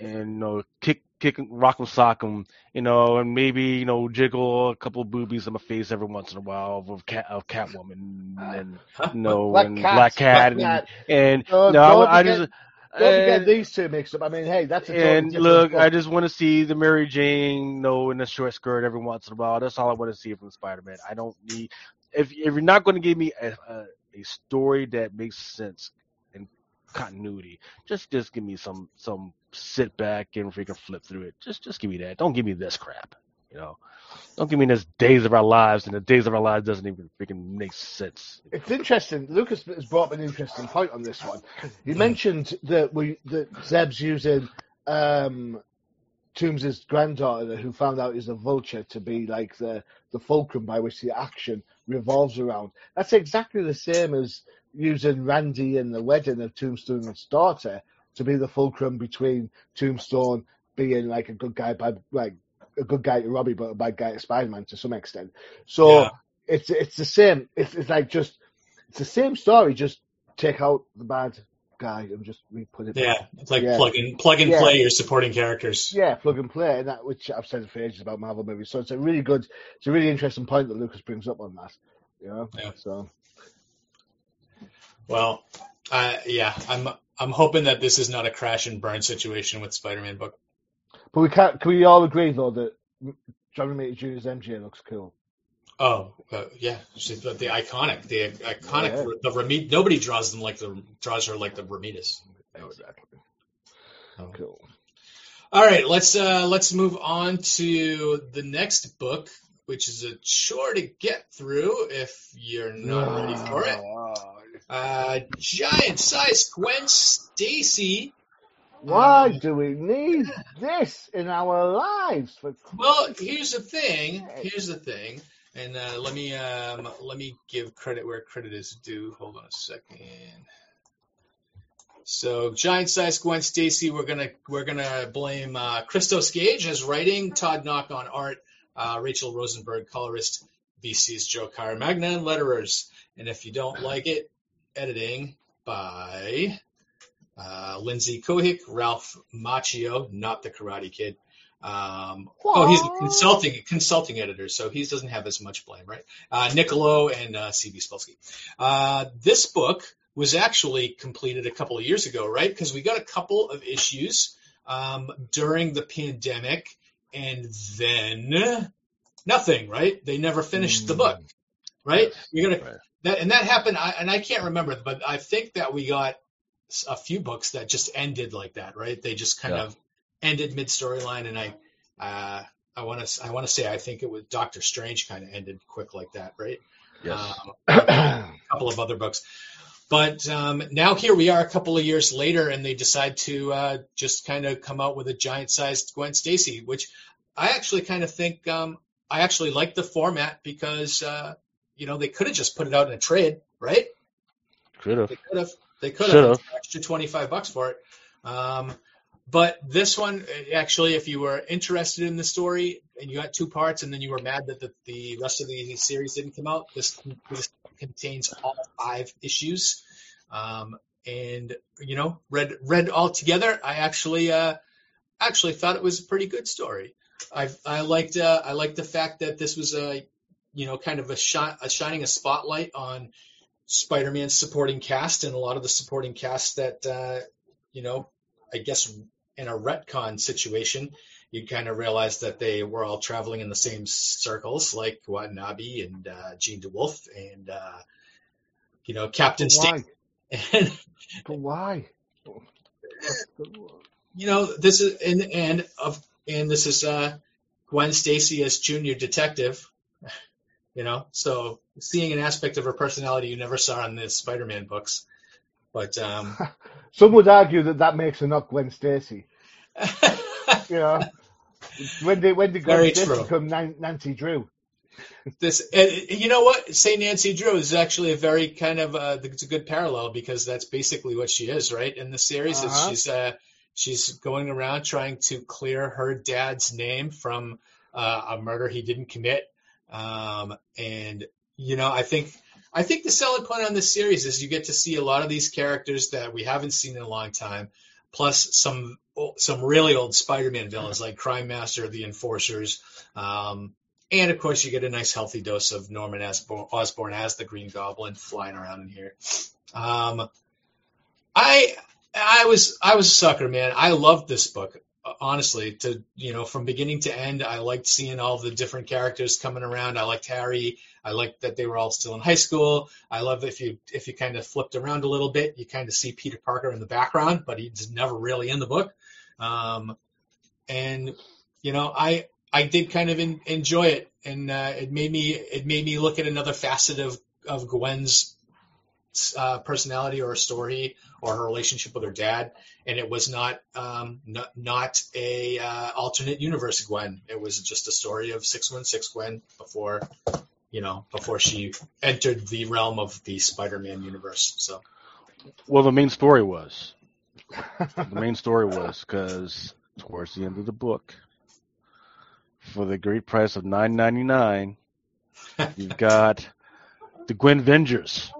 and you know, kick, kick, rock 'em, sock 'em, you know, and maybe you know, jiggle a couple of boobies in my face every once in a while of cat of Catwoman and you know, Black and Cat, Black Cat, Cat. and, and Uh, no, I, just. Don't and- these two mixed up. I mean, hey, that's a and look. I just want to see the Mary Jane, you know, in a short skirt every once in a while. That's all I want to see from Spider-Man. I don't need if if you're not going to give me a, a a story that makes sense and continuity, just just give me some some sit back and freaking flip through it. Just just give me that. Don't give me this crap. You know, don't give me this Days of Our Lives, and the Days of Our Lives doesn't even freaking make sense. It's interesting. Lucas has brought up an interesting point on this one. You mentioned that we that Zeb's using um, Toombs' granddaughter, who found out is a vulture, to be like the the fulcrum by which the action revolves around. That's exactly the same as using Randy in the wedding of Tombstone's daughter to be the fulcrum between Tombstone being like a good guy, bad like a good guy to Robbie, but a bad guy to Spider-Man to some extent. So Yeah. it's it's the same. It's, it's like just it's the same story. Just take out the bad guy and just re put it. Yeah. It's like Yeah. plug and plug and Yeah. play your supporting characters. Yeah, plug and play, and that which I've said for ages about Marvel movies. So it's a really good, it's a really interesting point that Lucas brings up on that. You know, Yeah. so Well, uh, yeah, I'm I'm hoping that this is not a crash and burn situation with Spider-Man book. but we can't. Can we all agree though that John Romita Jr.'s MJ looks cool? Oh, uh, yeah, she's the, the iconic, the iconic, Yeah. the Ramit. Nobody draws them like the draws her like the Ramirez. Exactly. Oh. Cool. All right, let's uh, let's move on to the next book, which is a chore to get through if you're not ready for it. Uh, giant sized Gwen Stacy. Why do we need this in our lives? For Well, here's the thing. Here's the thing. And uh, let me um, let me give credit where credit is due. Hold on a second. So, giant size Gwen Stacy, we're gonna we're gonna blame uh, Christos Gage as writing, Todd Nauck on art, uh, Rachel Rosenberg colorist, VC's Joe Caramagna and letterers. And if you don't like it, editing by uh, Lindsay Cohick, Ralph Macchio, not the Karate Kid. Um, oh, he's a consulting consulting editor, so he doesn't have as much blame, right? Uh, Nick Lowe and uh, C.B. Cebulski. Uh, this book was actually completed a couple of years ago, right? Because we got a couple of issues um, during the pandemic, and then nothing, right? They never finished the book, right? We got Right. That, and that happened, I, and I can't remember, but I think that we got a few books that just ended like that, right? They just kind Yeah. of ended mid storyline, and I, uh, I want to, I want to say, I think it was Doctor Strange kind of ended quick like that, right? Yes. Um, a couple of other books, but um, now here we are, a couple of years later, and they decide to uh, just kind of come out with a giant-sized Gwen Stacy, which I actually kind of think um, I actually like the format because uh, you know they could have just put it out in a trade, right? Could have. They could have. They could have extra twenty five bucks for it. Um, but this one, actually, if you were interested in the story and you got two parts, and then you were mad that the, the rest of the series didn't come out, this, this contains all five issues. Um, and you know, read read all together, I actually uh, actually thought it was a pretty good story. I I liked uh, I liked the fact that this was a you know, kind of a, shot, a shining a spotlight on Spider-Man's supporting cast and a lot of the supporting cast that, uh, you know, I guess in a retcon situation, you kind of realize that they were all traveling in the same circles, like Watanabe and uh, Jean DeWolff and uh, you know Captain Stick. why? But why? you know this is and and of and this is uh, Gwen Stacy as junior detective. You know, so seeing an aspect of her personality you never saw in the Spider-Man books. But um, Some would argue that that makes her not Gwen Stacy. You know, when did when did Gwen Stacy become Nancy Drew? this, and you know what? Say Nancy Drew is actually a very kind of uh, it's a good parallel because that's basically what she is, right? In the series, Uh-huh. she's uh, she's going around trying to clear her dad's name from uh, a murder he didn't commit, um, and you know, I think I think the selling point on this series is you get to see a lot of these characters that we haven't seen in a long time, plus some some really old Spider-Man villains like Crime Master, the Enforcers, um, and of course you get a nice healthy dose of Norman Osborn, as the Green Goblin flying around in here. Um, I I was I was a sucker, man. I loved this book. Honestly, to you know, from beginning to end, I liked seeing all the different characters coming around. I liked Harry. I liked that they were all still in high school. I love if you if you kind of flipped around a little bit, you kind of see Peter Parker in the background, but he's never really in the book. Um, and you know, I I did kind of in, enjoy it, and uh, it made me it made me look at another facet of of Gwen's uh, personality or a story or her relationship with her dad, and it was not um, not, not a uh, alternate universe Gwen. It was just a story of six one six Gwen before you know before she entered the realm of the Spider-Man universe. So Well, the main story was the main story was because towards the end of the book, for the great price of nine ninety nine, you've got the Gwen Vengers.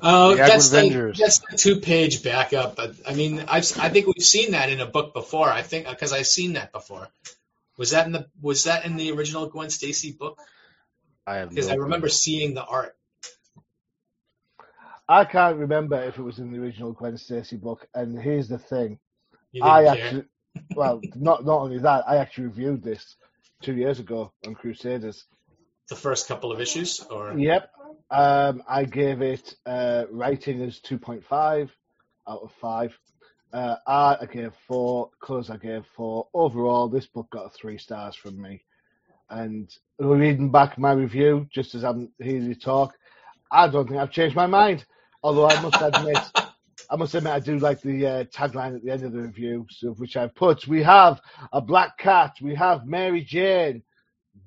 Oh, The that's the, that's the two-page backup. But I mean, I've I think we've seen that in a book before. I think uh, because I've seen that before. Was that in the Was that in the original Gwen Stacy book? I have Because no I remember clue. seeing the art. I can't remember if it was in the original Gwen Stacy book. And here's the thing: I care. actually, well, not not only that, I actually reviewed this two years ago on Crusaders. the first couple of issues, or Yep. Um, I gave it uh, rating as 2.5 out of 5. Uh, art I gave 4. Colours I gave 4. Overall, this book got 3 stars from me. And reading back my review, just as I'm hearing you talk, I don't think I've changed my mind. Although I must admit, I must admit I do like the uh, tagline at the end of the review, so which I've put. We have a black cat. We have Mary Jane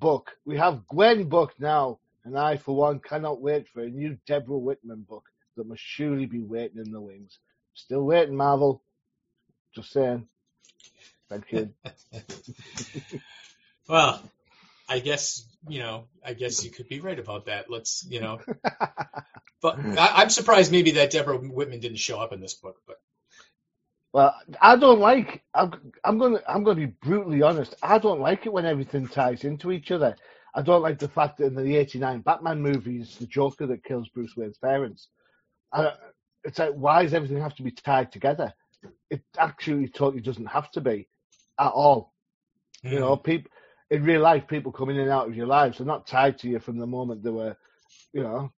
book. We have Gwen book now. And I, for one, cannot wait for a new Deborah Whitman book that must surely be waiting in the wings. Still waiting, Marvel. Just saying. Thank you. well, I guess you know. I guess you could be right about that. Let's you know. But I, I'm surprised maybe that Deborah Whitman didn't show up in this book. But Well, I don't like. I'm, I'm gonna. I'm gonna be brutally honest. I don't like it when everything ties into each other. I don't like the fact that in the '89 Batman movie, it's the Joker that kills Bruce Wayne's parents. I, it's like, why does everything have to be tied together? It actually totally doesn't have to be at all. You know, mm. people in real life, people come in and out of your lives. They're not tied to you from the moment they were, you know.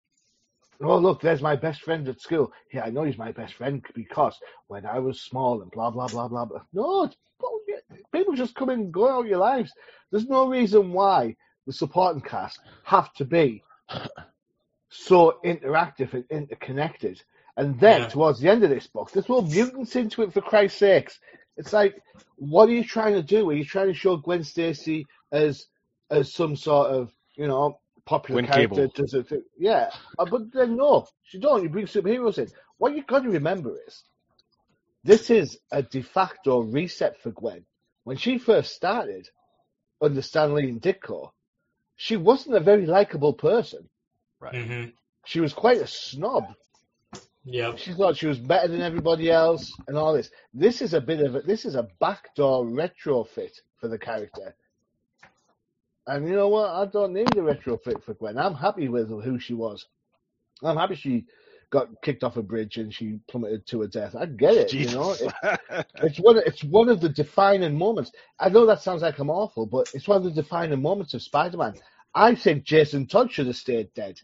Oh, look, there's my best friend at school. Yeah, I know he's my best friend because when I was small and blah, blah, blah, blah, blah. No, it's people just come in and go out of your lives. There's no reason why the supporting cast have to be so interactive and interconnected. And then Yeah. towards the end of this book, there's more mutants into it for Christ's sakes. It's like, what are you trying to do? Are you trying to show Gwen Stacy as as some sort of, you know, popular Gwen character? Cable. Does it, yeah, Uh, but then no, you don't. You bring superheroes in. What you've got to remember is, this is a de facto reset for Gwen. When she first started under Stan Lee and Ditko, she wasn't a very likable person. hmm She was quite a snob. yeah, She thought she was better than everybody else and all this. This is a bit of a, this is a backdoor retrofit for the character. And you know what? I don't need a retrofit for Gwen. I'm happy with who she was. I'm happy she got kicked off a bridge and she plummeted to her death. I get it. You know, Jesus. It- it's one. It's one of the defining moments. I know that sounds like I'm awful, but it's one of the defining moments of Spider-Man. I think Jason Todd should have stayed dead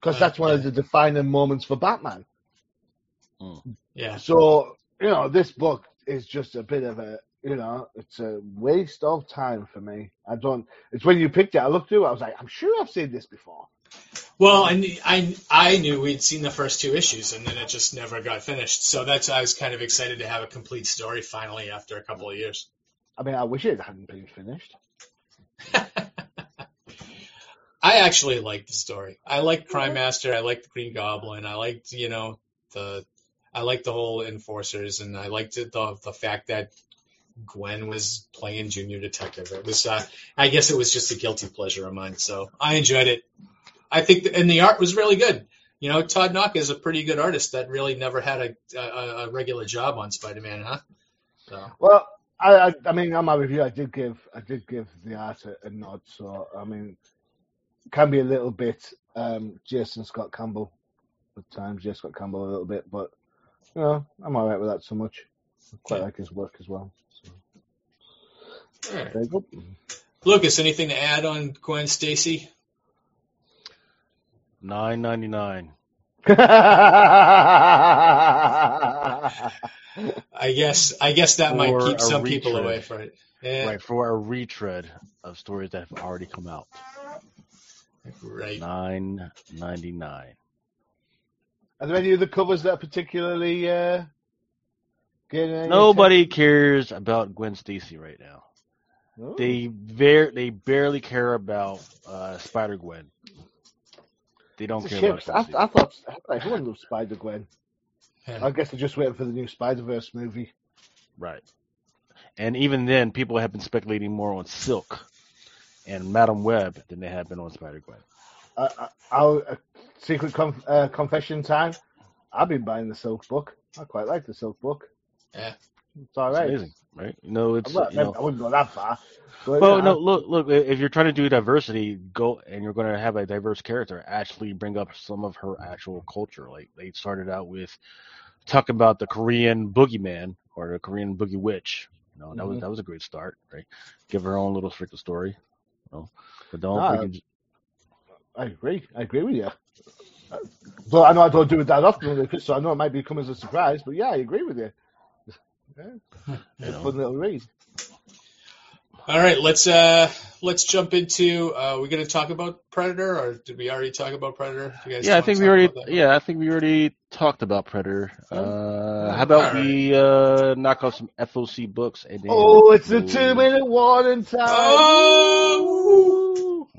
because that's one of the defining moments for Batman. Hmm. Yeah. So you know, this book is just a bit of a you know, it's a waste of time for me. I don't. It's when you picked it, I looked through. it, I was like, I'm sure I've seen this before. Well, I, knew- I I knew we'd seen the first two issues, and then it just never got finished. So that's I was kind of excited to have a complete story finally after a couple of years. I mean, I wish it hadn't been finished. I actually liked the story. I liked Crime Master. I liked the Green Goblin. I liked you know the I liked the whole enforcers, and I liked it, the the fact that Gwen was playing junior detective. It was uh, I guess it was just a guilty pleasure of mine. So I enjoyed it. I think the, and the art was really good. You know, Todd Nauck is a pretty good artist that really never had a a, a regular job on Spider-Man, huh? So. Well, I, I, I mean, on my review, I did give, I did give the art a, a nod. So, I mean, can be a little bit um, Jason Scott Campbell at times. Jason Scott Campbell a little bit, but you know, I'm all right with that so much. I quite Yeah. like his work as well. So, All right. there you go. Lucas, anything to add on Gwen Stacy? Nine ninety nine. I guess I guess that might keep a some people away from it. Yeah, Right for a retread of stories that have already come out. Right. Nine ninety nine. Are there any other covers that are particularly uh, getting any Nobody cares about Gwen Stacy right now. attention? They ver- they barely care about uh, Spider Gwen. They don't It's care shame, about 'cause Gwen I, I thought I thought everyone loved Spider Gwen. Yeah. I guess they're just waiting for the new Spider Verse movie. Right. And even then, people have been speculating more on Silk and Madam Web than they have been on Spider Gwen. Uh, uh, our uh, secret conf- uh, confession time. I've been buying the Silk book. I quite like the Silk book. Yeah. It's all right. It's right. amazing, right? You know, it's Well, you know, I wouldn't go that far. But, Well, uh, no, look, look. If you're trying to do diversity, go and you're going to have a diverse character. Actually, bring up some of her actual culture. Like they started out with talking about the Korean boogeyman or the Korean boogie witch. You know, that was Mhm. that was a great start, right? Give her own little freaking story. You know, but don't Nah, freaking. I agree. I agree with you. But I know I don't do it that often, so I know it might be come as a surprise. But yeah, I agree with you. Yeah, You it's a know. fun little read. All right, let's uh let's jump into. Uh, we're going to talk about Predator, or did we already talk about Predator? You guys Yeah, I think we already. Yeah, I think we already talked about Predator. Uh, how about Alright. we uh, knock off some FOC books and then. Oh, it's the two minute warning time. Oh!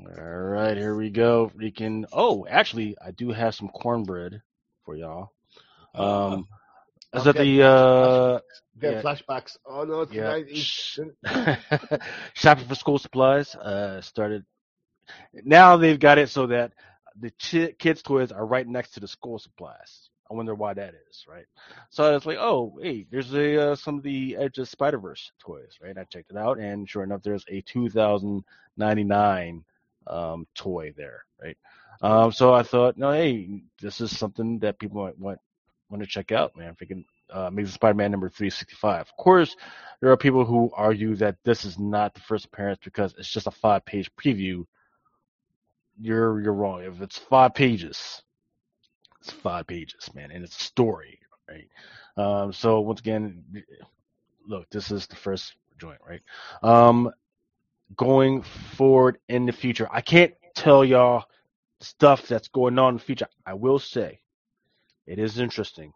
All right, here we go. We can. Oh, actually, I do have some cornbread for y'all. Um, is that the uh, Get yeah. flashbacks. Oh no, it's the yeah shopping for school supplies? Uh, started. Now they've got it so that the chi- kids' toys are right next to the school supplies. I wonder why that is, right? So I was like, oh, hey, there's a uh, some of the Edge of Spider Verse toys, right? I checked it out, and sure enough, there's a 2099 um, toy there, right? Um, so I thought, no, hey, this is something that people might want want to check out, man. Freaking uh, Amazing Spider-Man number 365. Of course, there are people who argue that this is not the first appearance because it's just a five-page preview. You're you're wrong. If it's five pages, it's five pages, man, and it's a story, right? Um, so once again, look, this is the first joint, right? Um, going forward in the future, I can't tell y'all stuff that's going on in the future. I will say, it is interesting.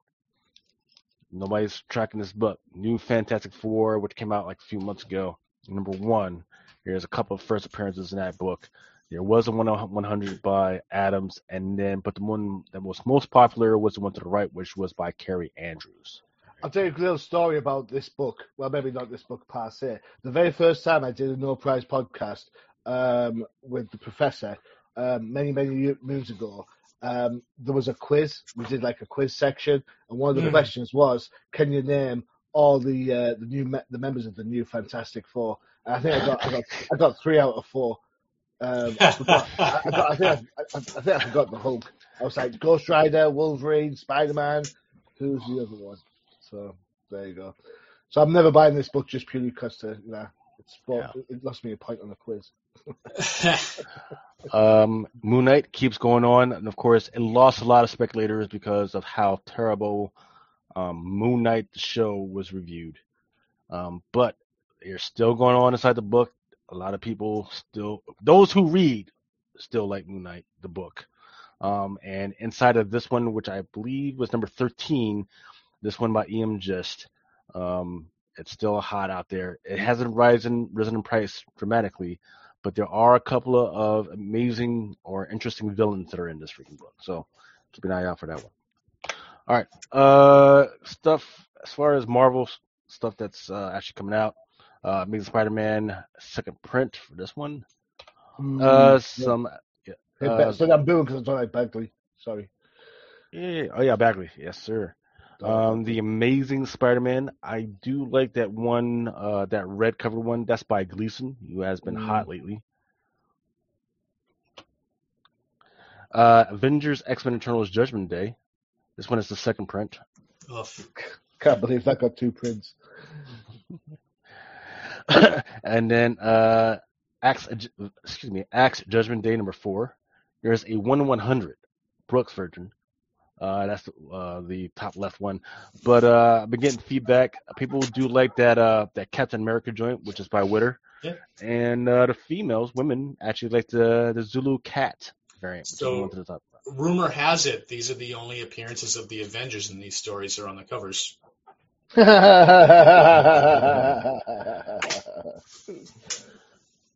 Nobody's tracking this book. New Fantastic Four, which came out like a few months ago. Number one, there's a couple of first appearances in that book. There was a one 100 by Adams, and then, but the one that was most popular was the one to the right, which was by Kaare Andrews. I'll tell you a little story about this book. Well, maybe not this book per se. The very first time I did a No Prize podcast um, with the professor um, many, many moons ago, um, there was a quiz. We did like a quiz section, and one of the Hmm. questions was, "Can you name all the uh, the new me- the members of the new Fantastic Four? I think I got I got I got three out of four. Um, I, forgot, I, I, got, I, think I, I, I think I forgot the Hulk. I was like Ghost Rider, Wolverine, Spider Man. Who's the other one? So there you go. So I'm never buying this book just purely because to you know it's sport. It lost me a point on the quiz. Um, Moon Knight keeps going on, and of course, it lost a lot of speculators because of how terrible um, Moon Knight the show was reviewed. Um, but they're still going on inside the book. A lot of people still, those who read, still like Moon Knight the book. Um, and inside of this one, which I believe was number 13, this one by E.M. Gist, um, it's still hot out there. It hasn't risen risen in price dramatically, but there are a couple of amazing or interesting villains that are in this freaking book. So keep an eye out for that one. All right, uh, stuff as far as Marvel stuff that's uh, actually coming out. Uh, Amazing Spider-Man second print for this one. Mm, Uh, some yeah, yeah. uh, so I'm doing because it's on Bagley. Sorry. yeah, oh yeah, Bagley, yes sir. Um, the Amazing Spider-Man. I do like that one, uh, that red cover one. That's by Gleason, who has been Mm. hot lately. Uh, Avengers X-Men Eternals Judgment Day. This one is the second print. Oof. Can't believe that got two prints. and then uh, Axe, excuse me, Axe Judgment Day number four. There's a one one hundred Brooks version. Uh, that's uh, the top left one. But uh, I've been getting feedback. People do like that uh, that Captain America joint, which is by Witter. Yeah. And uh, the females, women, actually like the the Zulu Cat variant, So- one to the top. Rumor has it these are the only appearances of the Avengers in these stories are on the covers. trying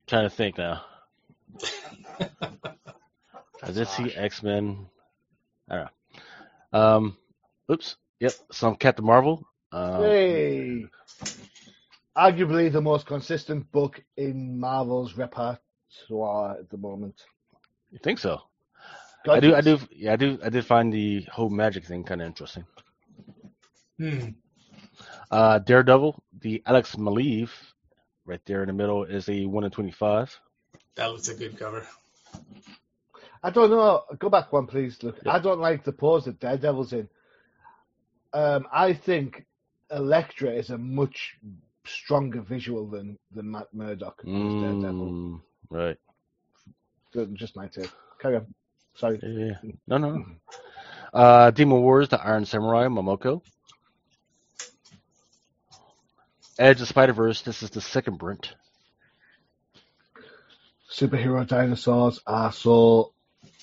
to think now. I did see X Men. I don't know. Um, oops. Yep. Some Captain Marvel. Um, hey. Arguably the most consistent book in Marvel's repertoire at the moment. You think so? I do. I do. Yeah, I do. I did find the whole magic thing kind of interesting. Hmm. Uh, Daredevil, the Alex Maleev, right there in the middle is a one in twenty-five. That looks a good cover. I don't know. Go back one, please. Look, Yeah. I don't like the pose that Daredevil's in. Um, I think Elektra is a much stronger visual than than Matt Murdock as Daredevil. Mm, right. Just my take. Carry on. Sorry. Yeah. yeah. No, no. Uh, Demon Wars, the Iron Samurai, Momoko. Edge of Spider Verse. This is the second print. Superhero dinosaurs are so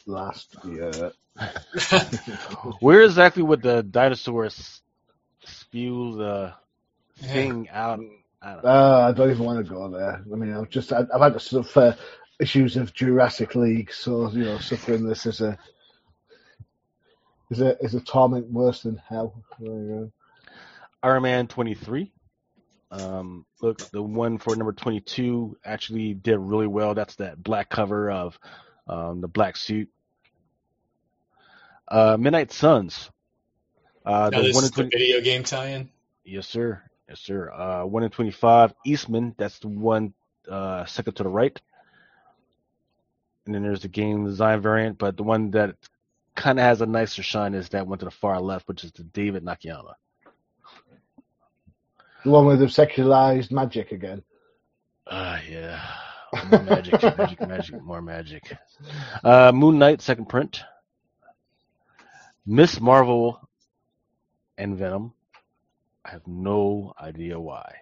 last year. Where exactly would the dinosaurs spew the thing out? I don't. Uh, I don't even want to go there. I mean, I've just I, I've had to suffer issues of Jurassic League, so you know, suffering this is a is a is a torment worse than hell. There you go. Iron Man 23. Um, look, the one for number 22 actually did really well. That's that black cover of um, the black suit. Uh, Midnight Suns. Uh, now the this one is in the video game tie-in. Yes, sir. Yes, sir. Uh, one in 25. Eastman. That's the one uh, second to the right. And then there's the game design variant, but the one that kind of has a nicer shine is that one to the far left, which is the David Nakayama. The one with the secularized magic again. Ah, yeah. More magic, magic, magic, more magic. Uh, Moon Knight, second print. Miss Marvel and Venom. I have no idea why.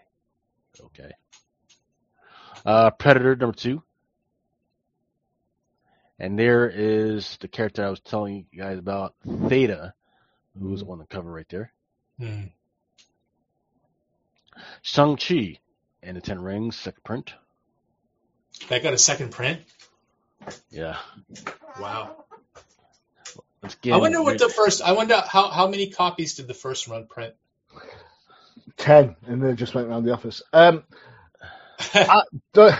Okay. Uh, Predator, number two. And there is the character I was telling you guys about, Theta, who's on the cover right there. Hmm. Shang-Chi and the Ten Rings, second print. That got a second print. Yeah. Wow. I wonder what the first. I wonder how how many copies did the first run print? Ten, and they just went around the office. Um, don't,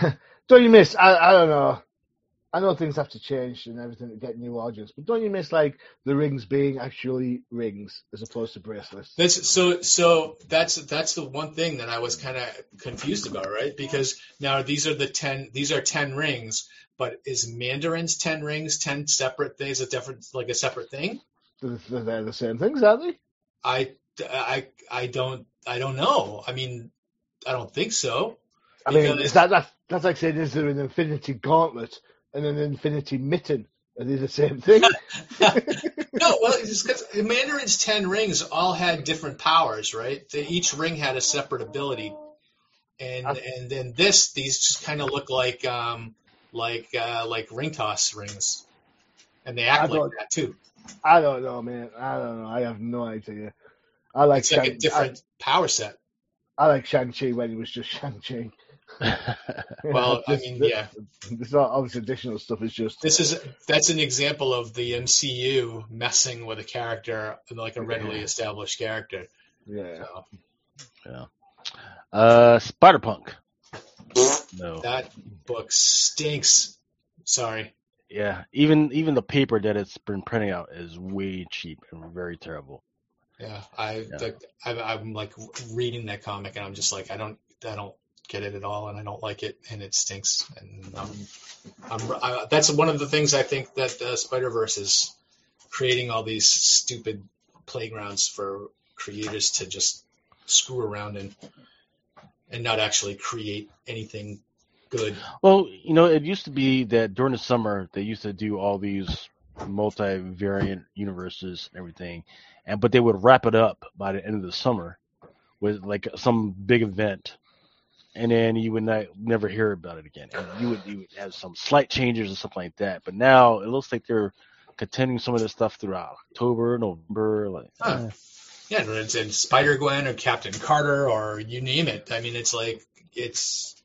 don't you miss? I, I don't know. I know things have to change and everything to get new audience, but don't you miss like the rings being actually rings as opposed to bracelets? That's so so that's that's the one thing that I was kind of confused about, right? Because now these are the ten these are ten rings, but is Mandarin's ten rings ten separate things a different like a separate thing? They're, they're the same things, aren't they? I I I don't I don't know. I mean, I don't think so. I mean, is that, that that's like saying is there an infinity gauntlet and an infinity mitten? Are they the same thing? No, well, it's 'cause Mandarin's ten rings all had different powers, right? They, each ring had a separate ability, and I- and then this these just kind of look like um like uh, like ring toss rings, and they act like that too. I don't know, man. I don't know. I have no idea. I like It's like a Shang- different power set. I, I like Shang Chi when he was just Shang Chi. Well, I This- mean, this- yeah, This not obviously additional stuff is just this is that's an example of the MCU messing with a character like a readily established character. yeah. So, uh, Spider Punk. No. that book stinks. Sorry. Yeah, even even the paper that it's been printing out is way cheap and very terrible. Yeah, I, Yeah. the- I I'm like reading that comic and I'm just like I don't I don't get it at all and I don't like it and it stinks and um, I'm, I, that's one of the things I think that uh, Spider Verse is creating all these stupid playgrounds for creators to just screw around and and not actually create anything good. Well, you know, it used to be that during the summer they used to do all these multi-variant universes and everything, and but they would wrap it up by the end of the summer with like some big event, and then you would not, never hear about it again. And you would you would have some slight changes or something like that. But now it looks like they're continuing some of this stuff throughout October, November. Like, Huh. eh. Yeah, and it's in Spider Gwen or Captain Carter or you name it. I mean, it's like it's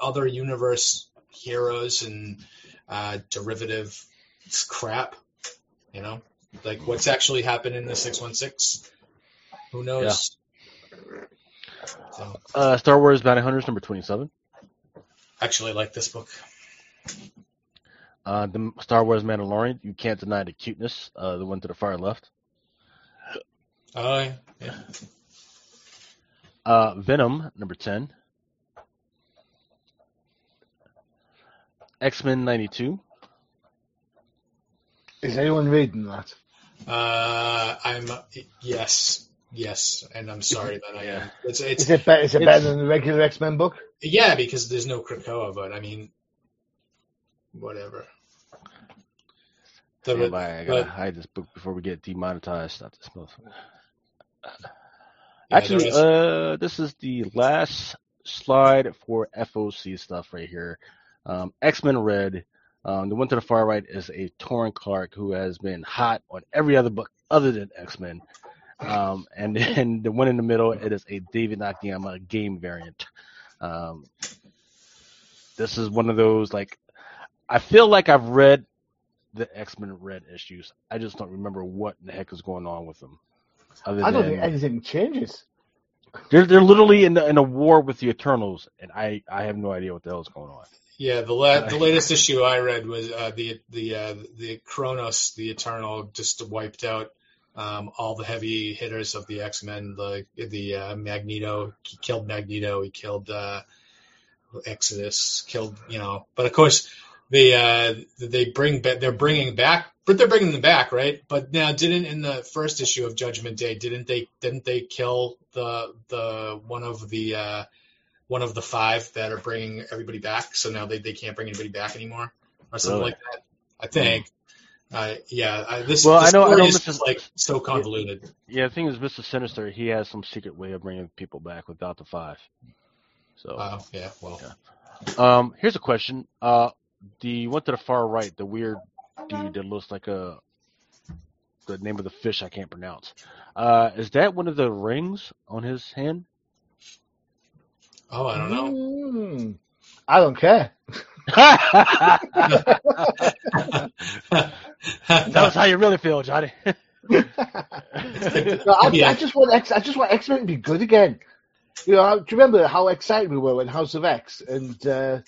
other universe heroes and uh, derivative crap. You know, like what's actually happened in the six one six? Who knows? So, uh, Star Wars Bounty Hunters number twenty-seven. actually, like this book. Uh, the Star Wars Mandalorian. You can't deny the cuteness. Uh, the one to the far left. Oh, yeah. yeah. Uh, Venom, number 10. X Men 92. Is anyone reading that? Uh, I'm yes, yes, and I'm sorry that I am. It's it's Is it better? Is it It's- better than the regular X Men book? Yeah, because there's no Krakoa, but I mean, whatever. The, Stand by, I gotta but- hide this book before we get demonetized. Not this motherfucker. yeah, Actually, there uh, this is the last slide for FOC stuff right here. Um, X Men Red. Um, the one to the far right is a Taurin Clarke who has been hot on every other book other than X Men. Um, and then the one in the middle, it is a David Nakayama game variant. Um, this is one of those like I feel like I've read the X Men Red issues. I just don't remember what the heck is going on with them. Other I don't than think anything changes. they're they're literally in the, in a war with the Eternals, and I I have no idea what the hell is going on. yeah, the la- the latest issue I read was uh, the the uh, the Kronos, the Eternal, just wiped out um, all the heavy hitters of the X Men. The the uh, Magneto, he killed Magneto. He killed uh, Exodus. Killed you know, but of course they uh, they bring ba- they're bringing back, but they're bringing them back, right? But now, didn't in the first issue of Judgment Day, didn't they didn't they kill the the one of the uh, one of the five that are bringing everybody back? So now they, they can't bring anybody back anymore, or something Really? like that. I think. Uh, yeah, I, this, Well, this I know- I story know is Mr. just like so convoluted. Yeah, the thing is, Mister Sinister, he has some secret way of bringing people back without the five. So, Uh, yeah, well, um, here's a question: uh, the one to the far right, the weird dude that looks like a the name of the fish I can't pronounce. Uh, is that one of the rings on his hand? oh, I don't know. Mm, I don't care. That's how you really feel, Johnny. No, I, Yeah. I just want X. I just want X Men to be good again. You know, do you remember how excited we were when House of X and uh,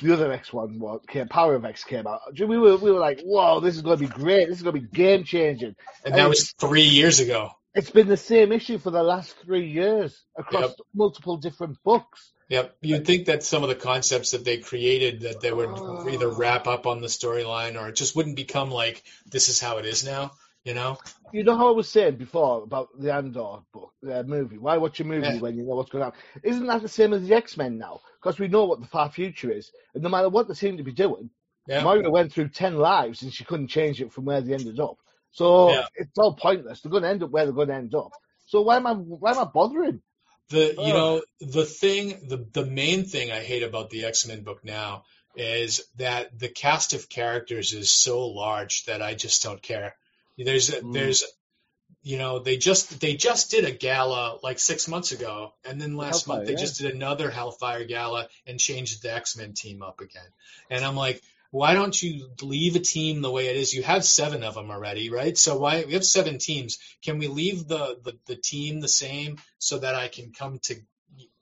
the other X one what came, Power of X came out, we were we were like, whoa, this is going to be great. This is going to be game changing. And that was three years ago. It's been the same issue for the last three years across Yep. multiple different books. Yep. You'd think that some of the concepts that they created that they would oh. either wrap up on the storyline or it just wouldn't become like this is how it is now, you know? You know how I was saying before about the Andor book, the movie. Why watch a movie Yeah. when you know what's going on? Isn't that the same as the X Men now? Because we know what the far future is, and no matter what they seem to be doing, Yeah. Moira went through ten lives and she couldn't change it from where they ended up. So Yeah. it's all pointless. They're going to end up where they're going to end up. So why am I why am I bothering? The Oh. you know the thing the the main thing I hate about the X Men book now is that the cast of characters is so large that I just don't care. There's Mm. there's you know they just they just did a gala like six months ago, and then last Hellfire, month they yeah. just did another Hellfire gala and changed the X Men team up again. And I'm like, why don't you leave a team the way it is? You have seven of them already, right? So why we have seven teams? Can we leave the the, the team the same so that I can come to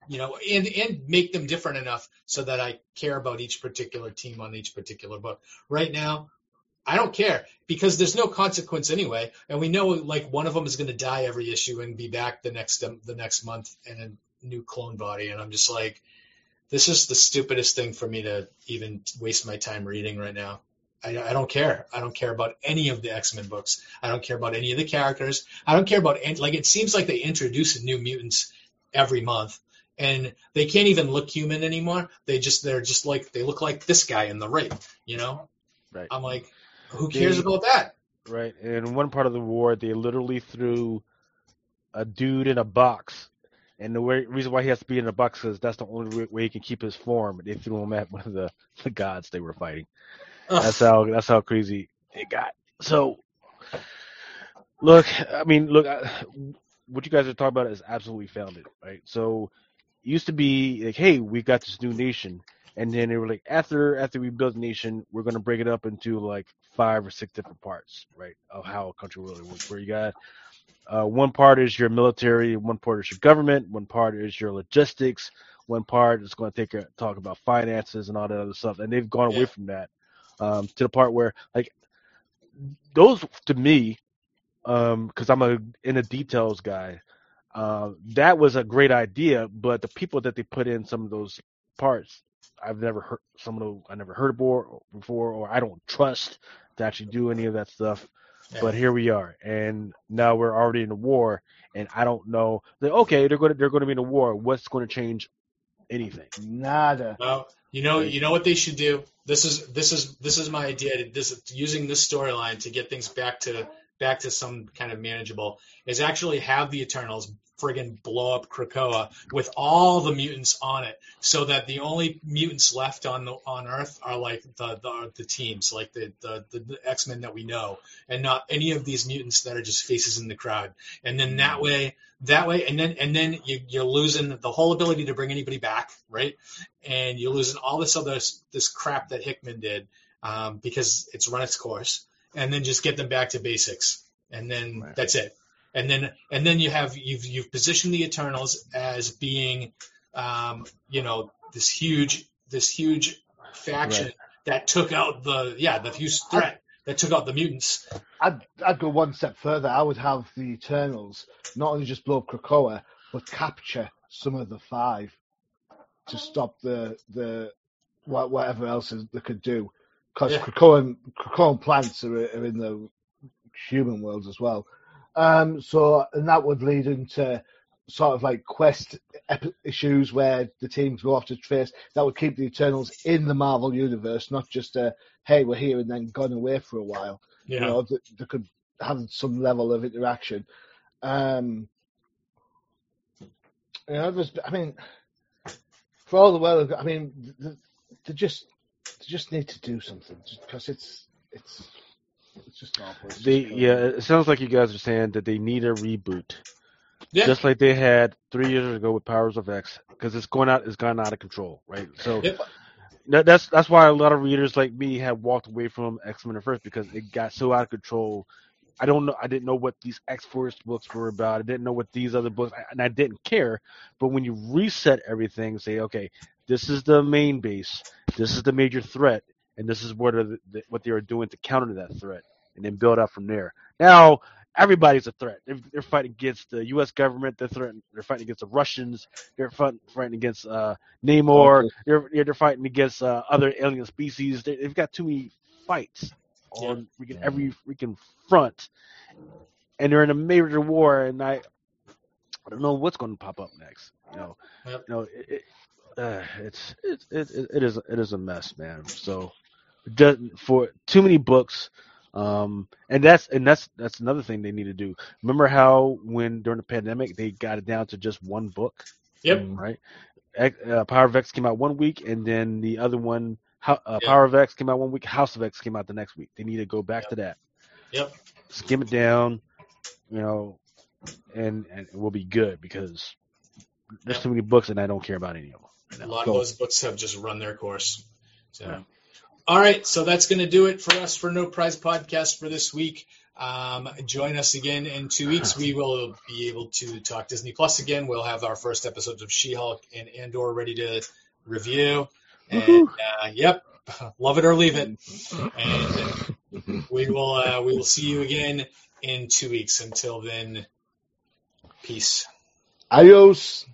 you know and and make them different enough so that I care about each particular team on each particular book. Right now, I don't care because there's no consequence anyway, and we know like one of them is going to die every issue and be back the next the next month in a new clone body, and I'm just like, this is the stupidest thing for me to even waste my time reading right now. I, I don't care. I don't care about any of the X Men books. I don't care about any of the characters. I don't care about any, like it seems like they introduce new mutants every month, and they can't even look human anymore. They just they're just like they look like this guy in the rape. You know, Right. I'm like, who cares They- about that? Right. In one part of the war, they literally threw a dude in a box. And the way, reason why he has to be in the box is that's the only way- he can keep his form. They threw him at one of the, the gods they were fighting. That's how that's how crazy it got. So, look, I mean, look, I, what you guys are talking about is absolutely founded, right? So, it used to be like, hey, we got this new nation, and then they were like, after after we build the nation, we're gonna break it up into like five or six different parts, right, of how a country really works. Where you got uh, one part is your military, one part is your government, one part is your logistics, one part is going to take a, talk about finances and all that other stuff, and they've gone away from that um, to the part where like those to me, because I'm a in the details guy, uh, that was a great idea, but the people that they put in some of those parts, I've never heard some of those I never heard before, before, or I don't trust to actually do any of that stuff. Yeah. But here we are, and now we're already in a war, and I don't know. Like, okay, they're going to they're going to be in a war. What's going to change anything? Nada. Well, you know, you know what they should do. This is this is this is my idea. To, this using this storyline to get things back to back to some kind of manageable is actually have the Eternals friggin' blow up Krakoa with all the mutants on it, so that the only mutants left on the on Earth are like the the, the teams, like the the, the X Men that we know, and not any of these mutants that are just faces in the crowd. And then that way, that way, and then and then you, you're losing the whole ability to bring anybody back, right? and you're losing all this other this crap that Hickman did um, because it's run its course, and then just get them back to basics, and then Right. that's it. And then and then you have you've you've positioned the Eternals as being, um, you know, this huge this huge faction Right. that took out the yeah the huge threat that took out the mutants. I'd, I'd go one step further. I would have the Eternals not only just blow up Krakoa, but capture some of the five to stop the the whatever else they could do. Because Yeah. Krakoan, Krakoan plants are, are in the human world as well. Um, so, and that would lead into sort of like quest ep- issues where the teams go off to trace. That would keep the Eternals in the Marvel universe, not just a hey, we're here and then gone away for a while You you know, know, that, that could have some level of interaction. Um, you know, there's, I mean, for all the world, I mean, th- they just, they just need to do something because it's, it's, it's just awful. It's They killing yeah, it sounds like you guys are saying that they need a reboot, yeah, just like they had three years ago with Powers of X, because it's going out, it's gone out of control, right? So Yep. that, that's that's why a lot of readers like me have walked away from X Men at first because it got so out of control. I don't know. I didn't know what these X Force books were about. I didn't know what these other books, and I didn't care. But when you reset everything, say, okay, this is the main base, this is the major threat, and this is what are the, the, what they are doing to counter that threat, and then build up from there. Now everybody's a threat. They're, they're fighting against the U.S. government. They're threatening. They're fighting against the Russians. They're fighting, fighting against uh, Namor. Okay. They're they're fighting against uh, other alien species. They, they've got too many fights on freaking every freaking front, and they're in a major war. And I, I don't know what's going to pop up next. You know, Yep. you know, it, uh, it's it, it it it is it is a mess, man. So, just for too many books. Um, and that's and that's that's another thing they need to do. Remember how when during the pandemic they got it down to just one book, Yep. right? Uh, Power of X came out one week, and then the other one, uh. Power of X came out one week. House of X came out the next week. They need to go back Yep. to that. Yep. Skim it down, you know, and and we'll be good because there's Yep. too many books, and I don't care about any of them. Right A lot So- of those books have just run their course. So, Yeah. all right, so that's going to do it for us for No Prize Podcast for this week. Um, join us again in two weeks. We will be able to talk Disney Plus again. We'll have our first episodes of She-Hulk and Andor ready to review. And uh, yep, love it or leave it. And we will uh, we will see you again in two weeks. Until then, peace. Adios.